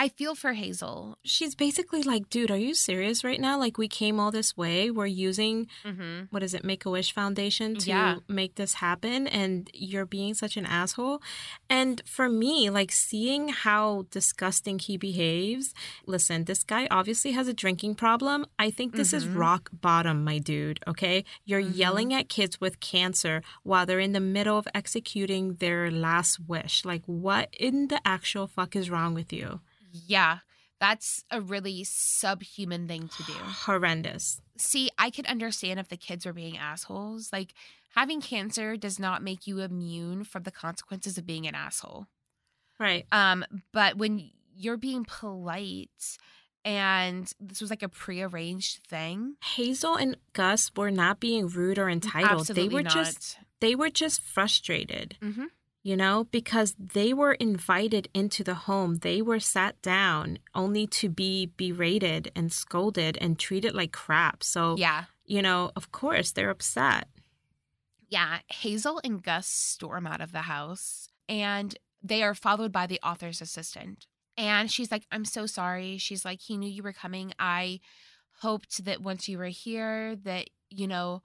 I feel for Hazel. She's basically like, dude, are you serious right now? Like, we came all this way. We're using, Mm-hmm. what is it, Make a Wish Foundation to Yeah. make this happen. And you're being such an asshole. And for me, like, seeing how disgusting he behaves, listen, this guy obviously has a drinking problem. I think this is Mhm. rock bottom, my dude, okay? You're Mhm. yelling at kids with cancer while they're in the middle of executing their last wish. Like, what in the actual fuck is wrong with you? Yeah, that's a really subhuman thing to do. Horrendous. See, I could understand if the kids were being assholes. Like, having cancer does not make you immune from the consequences of being an asshole. Right. Um, but when you're being polite and this was like a prearranged thing, Hazel and Gus were not being rude or entitled. absolutely they were not. just they were just frustrated. Mhm. You know, because they were invited into the home. They were sat down only to be berated and scolded and treated like crap. So, yeah. you know, of course they're upset. Yeah, Hazel and Gus storm out of the house and they are followed by the author's assistant. And she's like, I'm so sorry. She's like, he knew you were coming. I hoped that once you were here, that, you know,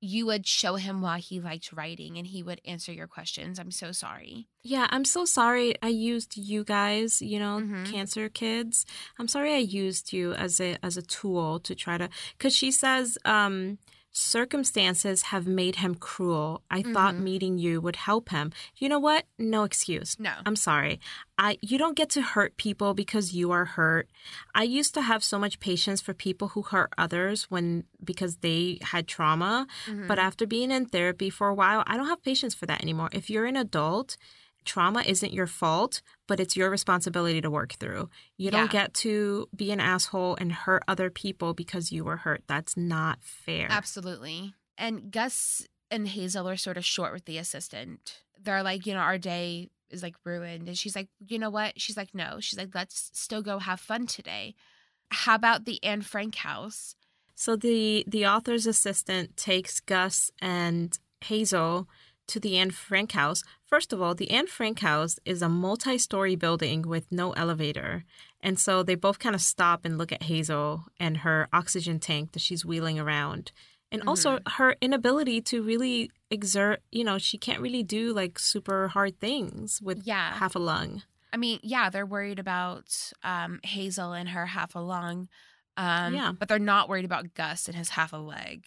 you would show him why he liked writing and he would answer your questions. I'm so sorry. Yeah, I'm so sorry I used you guys, you know, Mhm. cancer kids. I'm sorry I used you as a as a tool to try to cuz she says um circumstances have made him cruel. I thought Mhm. meeting you would help him. You know what? No excuse. No. I'm sorry. I you don't get to hurt people because you are hurt. I used to have so much patience for people who hurt others when because they had trauma, Mhm. but after being in therapy for a while, I don't have patience for that anymore. If you're an adult, trauma isn't your fault, but it's your responsibility to work through. You don't get to be an asshole and hurt other people because you were hurt. That's not fair. Absolutely. And Gus and Hazel are sort of short with the assistant. They're like, you know, our day is like ruined. And she's like, you know what? She's like, no. She's like, let's still go have fun today. How about the Anne Frank house? So the the author's assistant takes Gus and Hazel to the Anne Frank house. First of all, the Anne Frank house is a multi-story building with no elevator. And so they both kind of stop and look at Hazel and her oxygen tank that she's wheeling around. And also her inability to really exert, you know, she can't really do like super hard things with Yeah. half a lung. I mean, yeah, they're worried about um, Hazel and her half a lung. Um, Yeah. But they're not worried about Gus and his half a leg.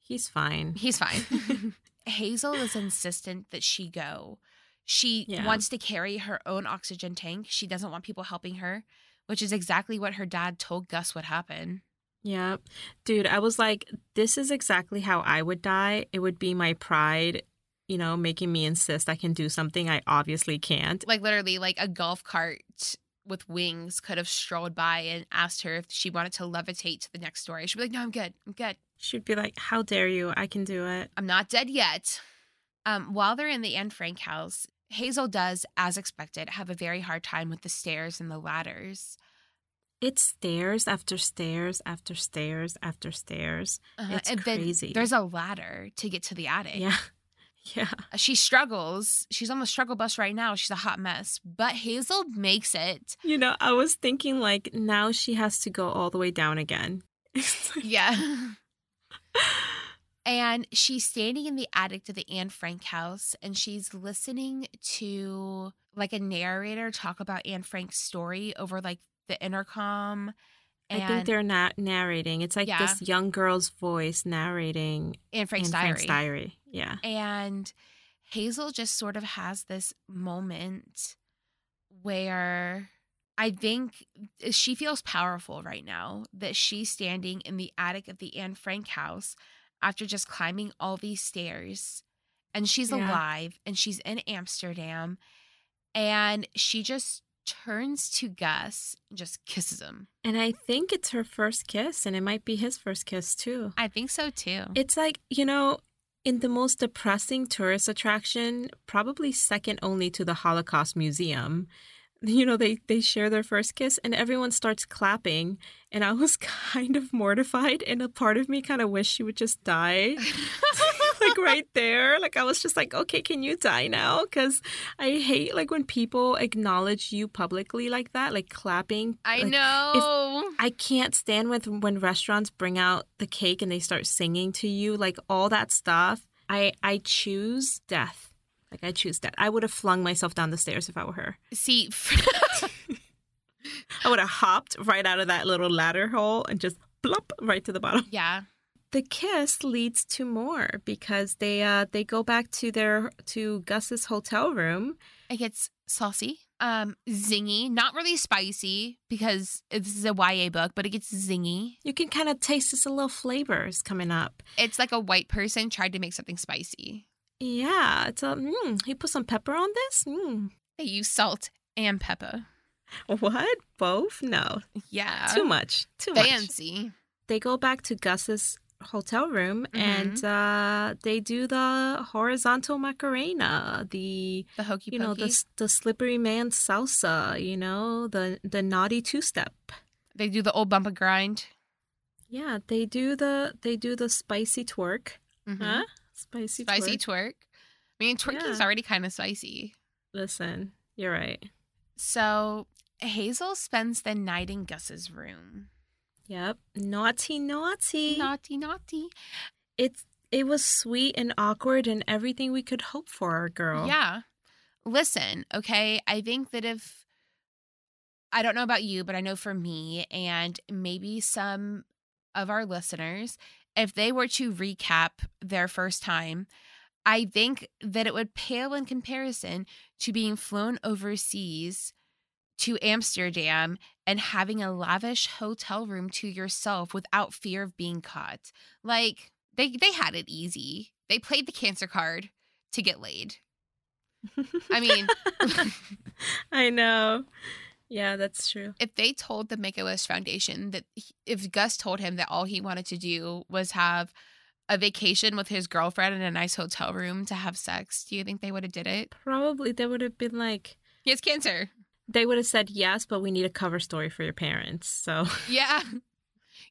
He's fine. He's fine. Hazel is insistent that she go. She Yeah. wants to carry her own oxygen tank. She doesn't want people helping her, which is exactly what her dad told Gus would happen. Yeah. Dude, I was like, this is exactly how I would die. It would be my pride, you know, making me insist I can do something I obviously can't. Like literally, like a golf cart with wings could have strolled by and asked her if she wanted to levitate to the next story. She'd be like, "No, I'm good. I'm good. She'd be like, how dare you? I can do it. I'm not dead yet." Um, while they're in the Anne Frank house, Hazel does, as expected, have a very hard time with the stairs and the ladders. It's stairs after stairs after stairs after stairs. Uh-huh, It's and crazy. there's a ladder to get to the attic. Yeah. Yeah. Uh, She struggles. She's on the struggle bus right now. She's a hot mess. But Hazel makes it. You know, I was thinking like now she has to go all the way down again. Like- Yeah. and she's standing in the attic to the Anne Frank house and she's listening to like a narrator talk about Anne Frank's story over like the intercom. And I think they're not narrating. It's like Yeah. this young girl's voice narrating Anne Frank's diary. Frank's diary. Yeah. And Hazel just sort of has this moment where I think eh, she feels powerful right now that she's standing in the attic of the Anne Frank house after just climbing all these stairs. And she's Yeah. alive and she's in Amsterdam. And she just turns to Gus and just kisses him. And I think it's her first kiss, and it might be his first kiss too. I think so too. It's like, you know, in the most depressing tourist attraction, probably second only to the Holocaust Museum, you know, they, they share their first kiss and everyone starts clapping. And I was kind of mortified, and a part of me kind of wished she would just die. like right there. Like I was just like, okay, can you die now? Because I hate like when people acknowledge you publicly like that, like clapping. I Like, know. I can't stand with when restaurants bring out the cake and they start singing to you, like all that stuff. I I choose death. Like I choose that. I would have flung myself down the stairs if I were her. See, I would have hopped right out of that little ladder hole and just plop right to the bottom. yeah. The kiss leads to more because they uh they go back to their to Gus's hotel room. It gets saucy, um, zingy, not really spicy because this is a YA book, but it gets zingy. You can kind of taste this little flavors coming up. It's like a white person tried to make something spicy. Yeah, it's a mm, he put some pepper on this. Mm. They use salt and pepper. What? Both? No. Yeah. Too much. Too much. fancy. They go back to Gus's hotel room and uh, they do the horizontal macarena, the The hokey pokey. you know the the slippery man salsa, you know the the naughty two step. They do the old bump and grind. Yeah, they do the they do the spicy twerk. Mhm. Huh? Spicy, spicy twerk. twerk. I mean, twerking's Yeah. already kind of spicy. Listen, you're right. So Hazel spends the night in Gus's room. Yep. Naughty, naughty. Naughty, naughty. It's it was sweet and awkward and everything we could hope for our girl. Yeah. Listen, okay. I think that if I don't know about you, but I know for me and maybe some of our listeners, if they were to recap their first time, I think that it would pale in comparison to being flown overseas to Amsterdam and having a lavish hotel room to yourself without fear of being caught. Like they they had it easy. They played the cancer card to get laid. I mean, I know. Yeah, that's true. if they told the Make a Wish Foundation that he- if Gus told him that all he wanted to do was have a vacation with his girlfriend in a nice hotel room to have sex, do you think they would have did it? Probably they would have been like He has cancer. they would have said yes, but we need a cover story for your parents. So Yeah.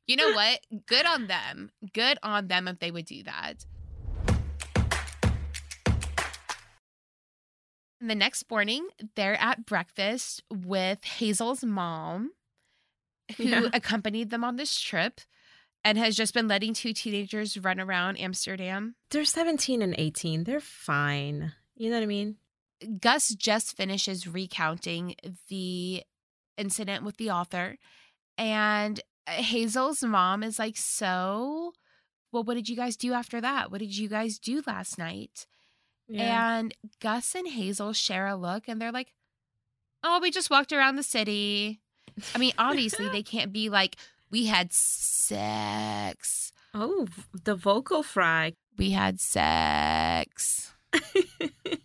You know what? Good on them. Good on them if they would do that. And the next morning, they're at breakfast with Hazel's mom, who Yeah. accompanied them on this trip and has just been letting two teenagers run around Amsterdam. they're 17 and 18. They're fine. You know what I mean? Gus just finishes recounting the incident with the author, and uh, Hazel's mom is like, So, well, what did you guys do after that? What did you guys do last night? And Gus and Hazel share a look and they're like, Oh, we just walked around the city. I mean, obviously, they can't be like, We had sex. oh, the vocal fry. We had sex.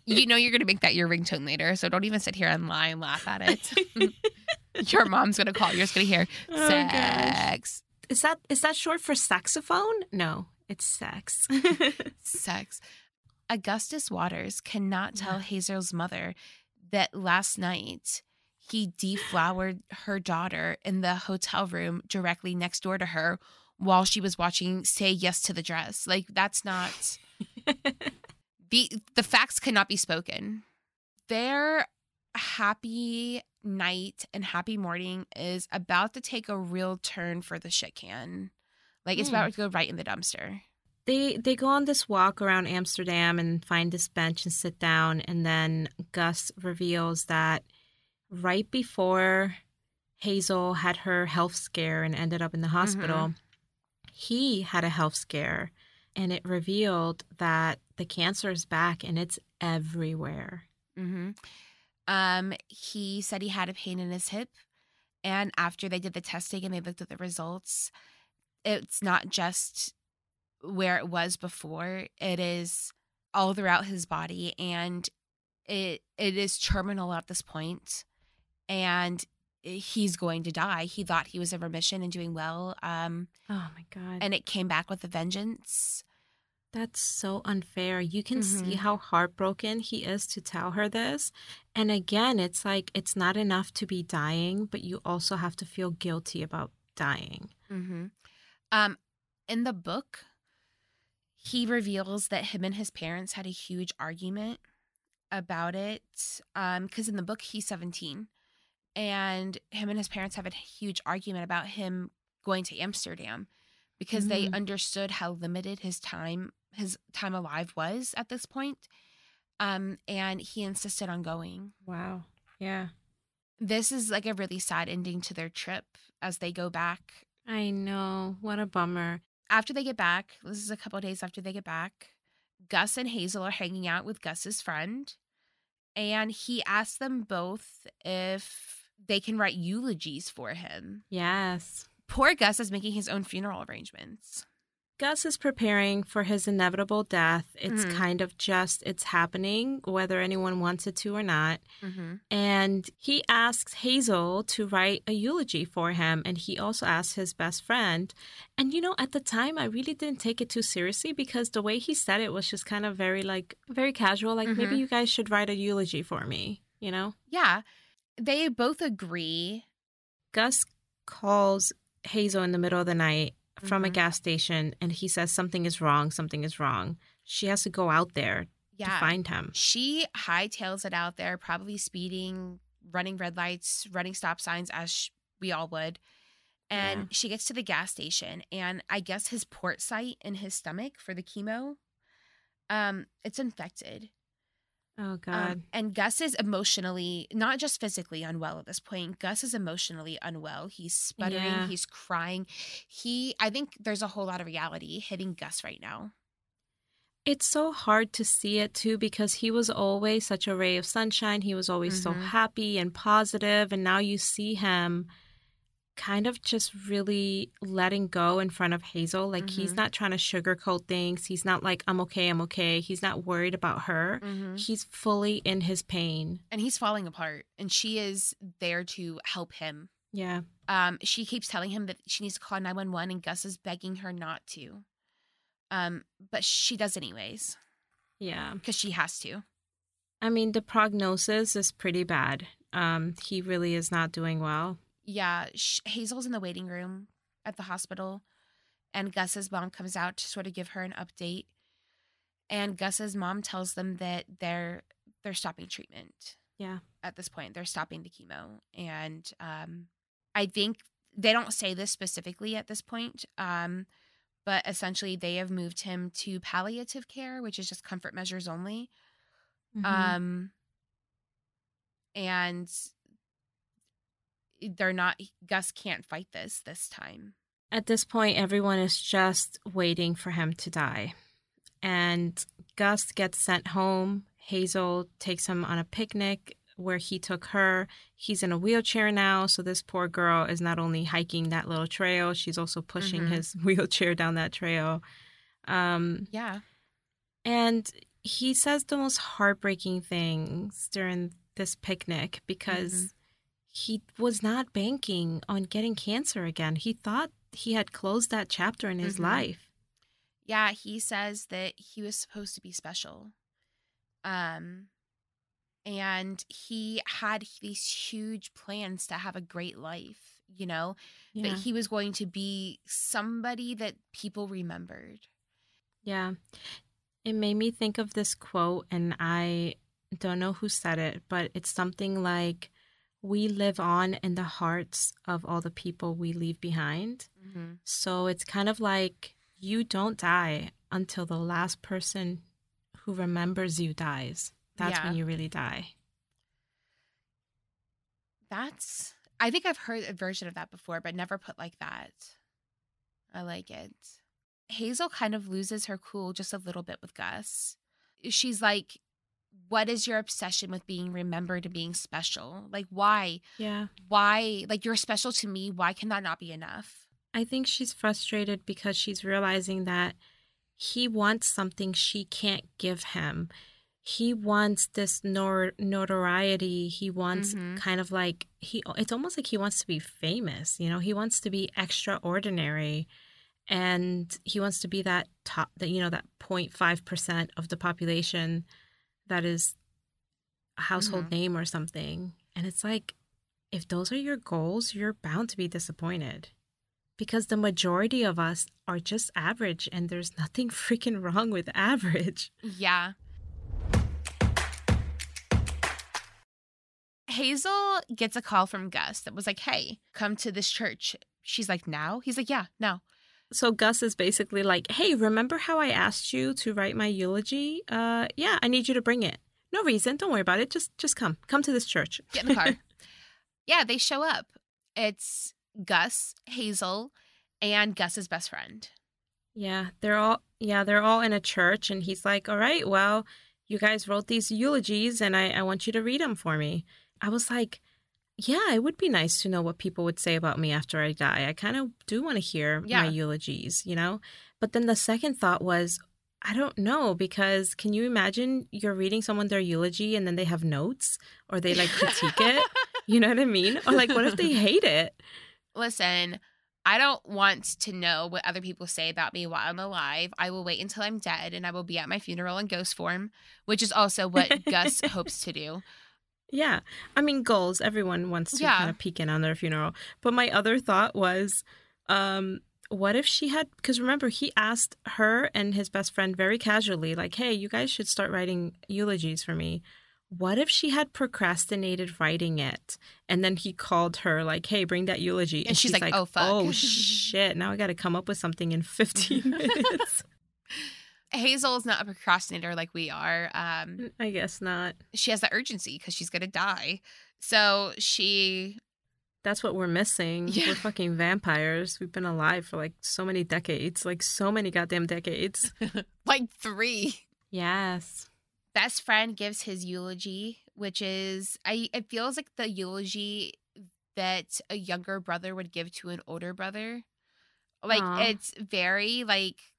You know, you're going to make that your ringtone later. So don't even sit here and lie and laugh at it. your mom's going to call. You're just going to hear Oh, gosh. sex. Is that is that short for saxophone? No, it's sex. Sex. Augustus Waters cannot tell Hazel's mother that last night he deflowered her daughter in the hotel room directly next door to her while she was watching Say Yes to the Dress. Like that's not the the facts cannot be spoken. Their happy night and happy morning is about to take a real turn for the shit can. Like it's Hmm. about to go right in the dumpster. They they go on this walk around Amsterdam and find this bench and sit down and then Gus reveals that right before Hazel had her health scare and ended up in the hospital, he had a health scare and it revealed that the cancer is back and it's everywhere. hmm Um, he said he had a pain in his hip, and after they did the testing and they looked at the results, it's not just where it was before; it is all throughout his body, and it it is terminal at this point, and he's going to die. He thought he was in remission and doing well, um, Oh my god. and it came back with a vengeance. That's so unfair. You can see Mhm. how heartbroken he is to tell her this. And again, it's like it's not enough to be dying, but you also have to feel guilty about dying. Mm-hmm. Um, in the book, he reveals that him and his parents had a huge argument about it. Um, because in the book he's 17, and him and his parents have a huge argument about him going to Amsterdam because they Mm. understood how limited his time his time alive was at this point. Um, and he insisted on going. Wow. Yeah. This is like a really sad ending to their trip as they go back I know. What a bummer. After they get back, this is a couple of days after they get back, Gus and Hazel are hanging out with Gus's friend. And he asks them both if they can write eulogies for him. Yes. Poor Gus is making his own funeral arrangements. Gus is preparing for his inevitable death. It's Mhm. kind of just, it's happening, whether anyone wants it to or not. Mm-hmm. And he asks Hazel to write a eulogy for him. And he also asks his best friend. And, you know, at the time, I really didn't take it too seriously because the way he said it was just kind of very, like, very casual. Like, maybe Mhm. you guys should write a eulogy for me, you know? Yeah. They both agree. Gus calls Hazel in the middle of the night from a Mhm. gas station and he says something is wrong, something is wrong. she has to go out there Yeah. to find him. She hightails it out there, probably speeding, running red lights, running stop signs, as sh- we all would. And Yeah. she gets to the gas station, and I guess his port site in his stomach for the chemo, um, it's infected. Oh Um, God. and Gus is emotionally, not just physically unwell at this point. Gus is emotionally unwell. He's sputtering. Yeah. He's crying. He, I think there's a whole lot of reality hitting Gus right now. It's so hard to see it too because he was always such a ray of sunshine. He was always so Mhm. happy and positive, and now you see him kind of just really letting go in front of Hazel. Like he's Mhm. not trying to sugarcoat things. He's not like I'm okay, I'm okay. He's not worried about her. Mm-hmm. He's fully in his pain. And he's falling apart, and she is there to help him. Yeah. Um, she keeps telling him that she needs to call 911, and Gus is begging her not to. Um, but she does anyways Yeah. because she has to. I mean, the prognosis is pretty bad. Um, he really is not doing well. Yeah, sh- Hazel's in the waiting room at the hospital, and Gus's mom comes out to sort of give her an update. And Gus's mom tells them that they're they're stopping treatment. Yeah. At this point, they're stopping the chemo, and um, I think they don't say this specifically at this point, um, but essentially they have moved him to palliative care, which is just comfort measures only. Mhm. Um, and they're not. Gus can't fight this this time. At this point, everyone is just waiting for him to die. And Gus gets sent home. Hazel takes him on a picnic where he took her. He's in a wheelchair now. So, this poor girl is not only hiking that little trail, she's also pushing Mhm. his wheelchair down that trail. Um, Yeah. and he says the most heartbreaking things during this picnic because he was not banking on getting cancer again. He thought he had closed that chapter in his Mhm. life. Yeah, he says that he was supposed to be special. Um and he had these huge plans to have a great life, you know, Yeah. that he was going to be somebody that people remembered. yeah. It made me think of this quote, and I don't know who said it, but it's something like, We live on in the hearts of all the people we leave behind. Mm-hmm. So it's kind of like you don't die until the last person who remembers you dies. That's Yeah. when you really die. That's I think I've heard a version of that before, but never put like that. I like it. Hazel kind of loses her cool just a little bit with Gus. She's like, What is your obsession with being remembered and being special? Like, why? Yeah. Why? Like, you're special to me. Why can that not be enough? I think she's frustrated because she's realizing that he wants something she can't give him. He wants this nor- notoriety. He wants Mhm. kind of like he it's almost like he wants to be famous, you know? He wants to be extraordinary and he wants to be that top that you know that 0.5% of the population that is a household Mhm. name or something. And it's like if those are your goals, you're bound to be disappointed because the majority of us are just average and there's nothing freaking wrong with average. Yeah. Hazel gets a call from Gus that was like, Hey, come to this church. She's like, Now? He's like, Yeah, now. So Gus is basically like, "Hey, remember how I asked you to write my eulogy? Uh yeah, I need you to bring it. No reason, don't worry about it. Just just come. Come to this church." Get in the car. yeah, they show up. It's Gus, Hazel, and Gus's best friend. Yeah, they're all yeah, they're all in a church and he's like, "All right, well, you guys wrote these eulogies and I I want you to read them for me." I was like, "Yeah, it would be nice to know what people would say about me after I die. I kind of do want to hear Yeah. my eulogies, you know?" But then the second thought was, I don't know because can you imagine you're reading someone their eulogy and then they have notes or they like critique it? You know what I mean? Or like what if they hate it? Listen, I don't want to know what other people say about me while I'm alive. I will wait until I'm dead and I will be at my funeral in ghost form, which is also what Gus hopes to do. Yeah. I mean, goals. Everyone wants to Yeah. kind of peek in on their funeral. But my other thought was, um, what if she had because remember he asked her and his best friend very casually like hey you guys should start writing eulogies for me what if she had procrastinated writing it and then he called her like hey bring that eulogy And she's like, "Oh, fuck." oh shit now i gotta come up with something in 15 minutes Hazel is not a procrastinator like we are. Um, i guess not she has the urgency because she's gonna die. So she, that's what we're missing Yeah. we're fucking vampires we've been alive for like so many decades like so many goddamn decades like three. yes Best friend gives his eulogy, which is I. It feels like the eulogy that a younger brother would give to an older brother. Like Aw. it's very like,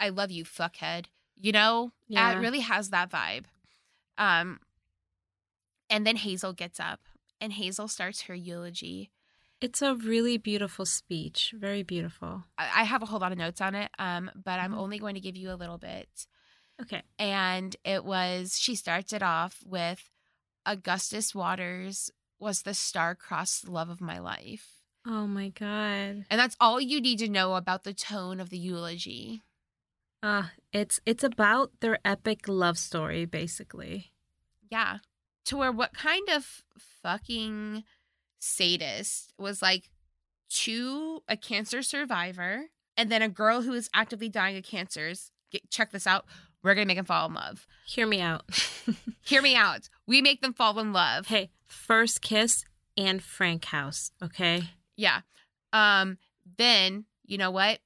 I love you, fuckhead. You know, Yeah. it really has that vibe. Um, and then Hazel gets up, and Hazel starts her eulogy. It's a really beautiful speech. Very beautiful. I I have a whole lot of notes on it, um, but I'm Mhm. only going to give you a little bit. Okay. And it was, she starts it off with Augustus Waters was the star-crossed love of my life. Oh my god. And that's all you need to know about the tone of the eulogy. Uh, it's it's about their epic love story, basically. Yeah. To where what kind of fucking sadist was like to a cancer survivor and then a girl who is actively dying of cancers. Get, check this out. We're going to make them fall in love. Hear me out. Hear me out. We make them fall in love. hey, first kiss Anne Frank House, okay? Yeah. Um then, you know what?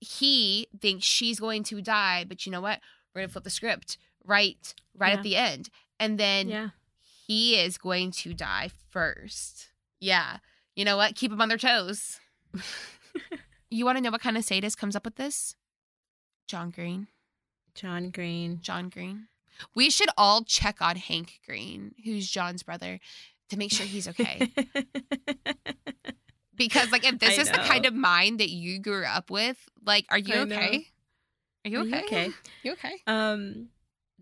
He thinks she's going to die, but you know what? We're going to flip the script right right Yeah. at the end. And then yeah. he is going to die first. Yeah. You know what? Keep them on their toes. You want to know what kind of sadist comes up with this? John Green. John Green. John Green. We should all check on Hank Green, who's John's brother, to make sure he's okay. because like if this is the kind of mind that you grew up with, like are you I know. okay? Are you Are you okay? okay? You okay? um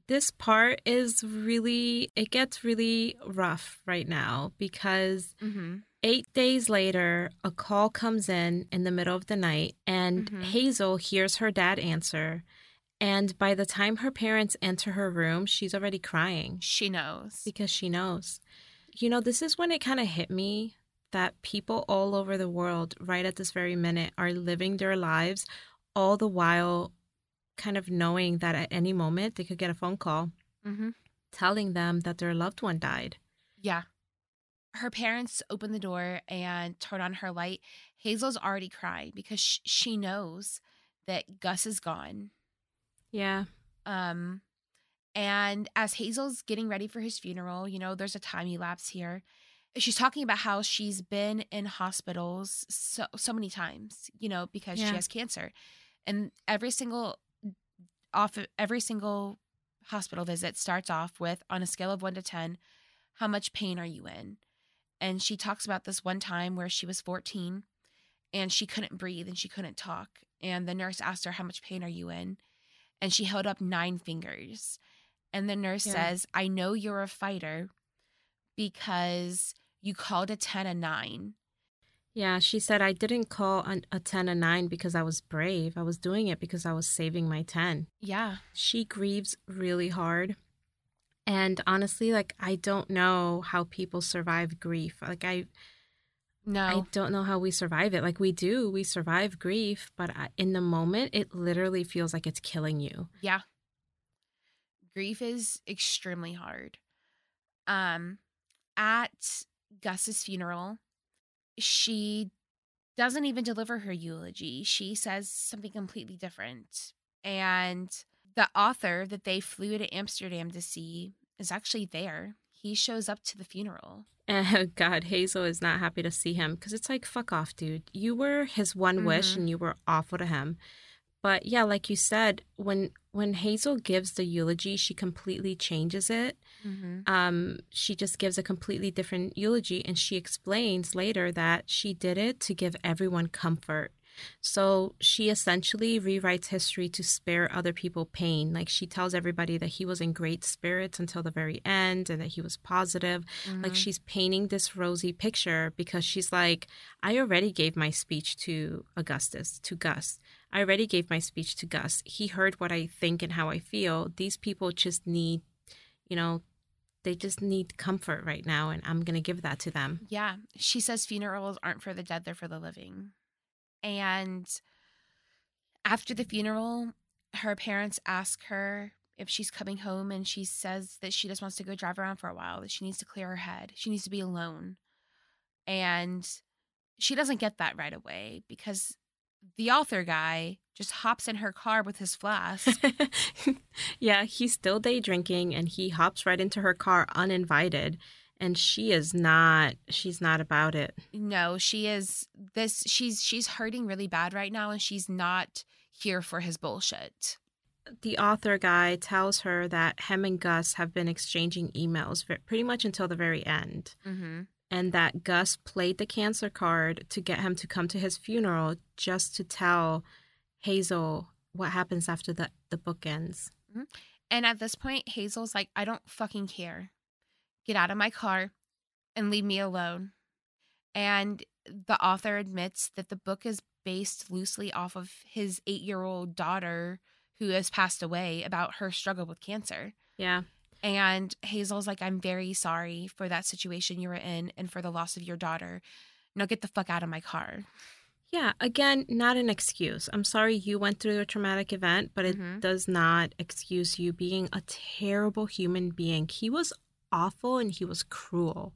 this part is really it gets really rough right now because Mm-hmm. Eight days later, a call comes in in the middle of the night, and Mhm. Hazel hears her dad answer. And by the time her parents enter her room, she's already crying She knows. because she knows. You know, this is when it kind of hit me that people all over the world, right at this very minute, are living their lives all the while kind of knowing that at any moment they could get a phone call Mm-hmm. telling them that their loved one died. Yeah. Her parents open the door and turn on her light. Hazel's already crying because sh- she knows that Gus is gone. Yeah. Um, and as Hazel's getting ready for his funeral, you know, there's a time elapse here. She's talking about how she's been in hospitals so so many times, you know, because she has cancer, and every single off every single hospital visit starts off with on a scale of one to ten, how much pain are you in? And she talks about this one time where she was 14 and she couldn't breathe and she couldn't talk. And the nurse asked her, How much pain are you in? And she held up nine fingers. And the nurse Yeah. says, I know you're a fighter because you called a 10 a 9. Yeah, she said, I didn't call an, a 10 a 9 because I was brave. I was doing it because I was saving my 10. Yeah. She grieves really hard. And honestly, like, I don't know how people survive grief. Like, I, No. I don't know how we survive it. Like, we do, we survive grief, but in the moment, it literally feels like it's killing you. Yeah. Grief is extremely hard. Um at Gus's funeral, she doesn't even deliver her eulogy. She says something completely different. And the author that they flew to Amsterdam to see is actually there. He shows up to the funeral. And God, Hazel is not happy to see him because it's like, fuck off, dude. You were his one wish Mhm. and you were awful to him. But yeah, like you said, when when Hazel gives the eulogy, she completely changes it. Mm-hmm. Um, she just gives a completely different eulogy, and she explains later that she did it to give everyone comfort. So she essentially rewrites history to spare other people pain. Like she tells everybody that he was in great spirits until the very end and that he was positive. Mm-hmm. Like she's painting this rosy picture because she's like, I already gave my speech to Augustus, to Gus. I already gave my speech to Gus. He heard what I think and how I feel. These people just need, you know, they just need comfort right now, and I'm going to give that to them. Yeah. She says funerals aren't for the dead, they're for the living. And after the funeral, her parents ask her if she's coming home, and she says that she just wants to go drive around for a while, that she needs to clear her head. She needs to be alone. And she doesn't get that right away because the author guy just hops in her car with his flask. yeah, he's still day drinking and he hops right into her car uninvited and she is not she's not about it. no, she is this she's she's hurting really bad right now and she's not here for his bullshit. The author guy tells her that Hem and Gus have been exchanging emails pretty much until the very end. Mm-hmm. And that Gus played the cancer card to get him to come to his funeral just to tell Hazel what happens after the, the book ends. Mm-hmm. And at this point, Hazel's like, I don't fucking care. Get out of my car and leave me alone. And the author admits that the book is based loosely off of his eight year old daughter who has passed away about her struggle with cancer. Yeah. And Hazel's like, I'm very sorry for that situation you were in and for the loss of your daughter. Now get the fuck out of my car. Yeah. Again, not an excuse. I'm sorry you went through a traumatic event, but it Mhm. does not excuse you being a terrible human being. He was awful and he was cruel.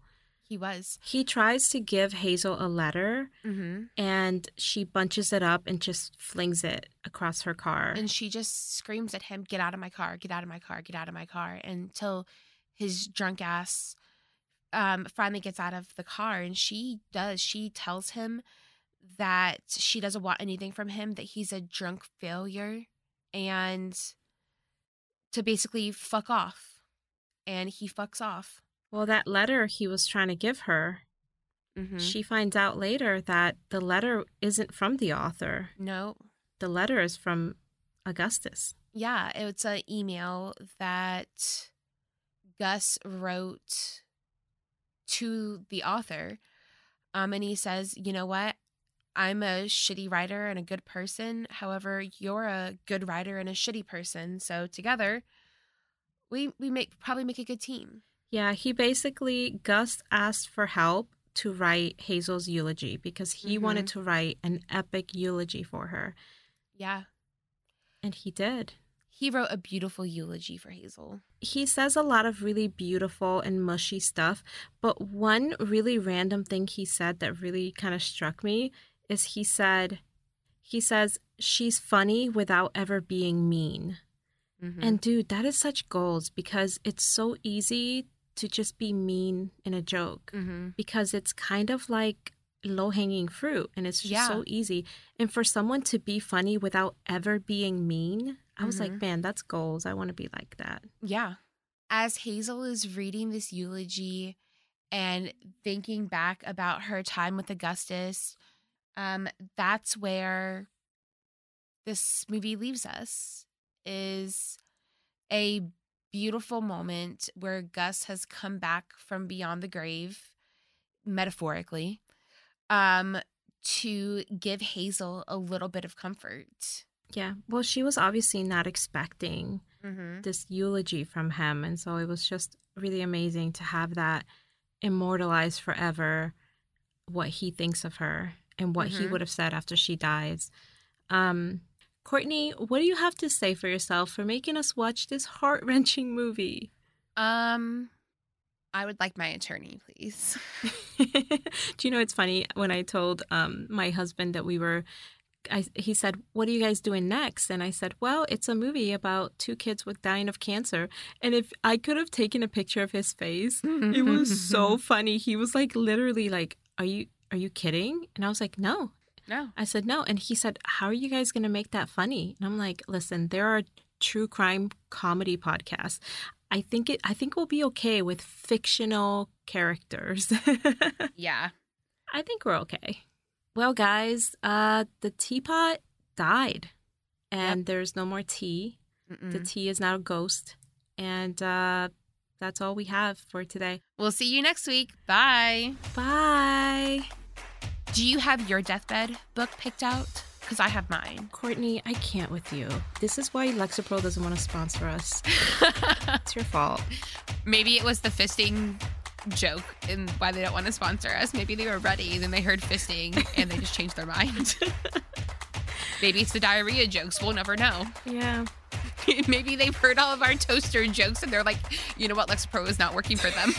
He was. He tries to give Hazel a letter Mm-hmm. and she bunches it up and just flings it across her car. And she just screams at him, Get out of my car, get out of my car, get out of my car, until his drunk ass um, finally gets out of the car. And she does. She tells him that she doesn't want anything from him, that he's a drunk failure, and to basically fuck off. And he fucks off. Well, that letter he was trying to give her, Mm-hmm. she finds out later that the letter isn't from the author. no. The letter is from Augustus. Yeah, it's an email that Gus wrote to the author. Um, and he says, you know what? I'm a shitty writer and a good person. However, you're a good writer and a shitty person. So together, we we make probably make a good team. Yeah, he basically, Gus asked for help to write Hazel's eulogy because he Mhm. wanted to write an epic eulogy for her. Yeah. And he did. He wrote a beautiful eulogy for Hazel. He says a lot of really beautiful and mushy stuff, but one really random thing he said that really kind of struck me is he said, he says, she's funny without ever being mean. Mhm. And dude, that is such goals because it's so easy to just be mean in a joke Mhm. because it's kind of like low hanging fruit and it's just Yeah. so easy. And for someone to be funny without ever being mean, I was like, man, that's goals. I want to be like that. Yeah. As Hazel is reading this eulogy and thinking back about her time with Augustus, um, that's where this movie leaves us is a beautiful moment where Gus has come back from beyond the grave, metaphorically, um, to give Hazel a little bit of comfort. Yeah. Well, she was obviously not expecting Mm-hmm. this eulogy from him. And so it was just really amazing to have that immortalized forever what he thinks of her and what he Mhm. would have said after she dies. Um, Courtney, what do you have to say for yourself for making us watch this heart wrenching movie? Um, I would like my attorney, please. do you know it's funny when I told um, my husband that we were I, he said, "What are you guys doing next?" And I said, "Well, it's a movie about two kids with dying of cancer." And if I could have taken a picture of his face, it was so funny. He was like literally like, "Are you are you kidding?" And I was like, "No." No. I said, "No." And he said, "How are you guys going to make that funny?" And I'm like, "Listen, there are true crime comedy podcasts. I think it I think we'll be okay with fictional characters." Yeah. I think we're okay. Well, guys, uh, the teapot died, and there's no more tea. The Mm-mm. tea is now a ghost, and uh, that's all we have for today. We'll see you next week. Bye. Bye, Do you have your deathbed book picked out? Because I have mine. Courtney. I can't with you. This is why Lexapro doesn't want to sponsor us. It's your fault. Maybe it was the fisting joke and why they don't want to sponsor us. Maybe they were ready, and then they heard fisting and they just changed their mind. Maybe it's the diarrhea jokes. We'll never know. Yeah. Maybe they've heard all of our toaster jokes and they're like, you know what, Lexapro is not working for them.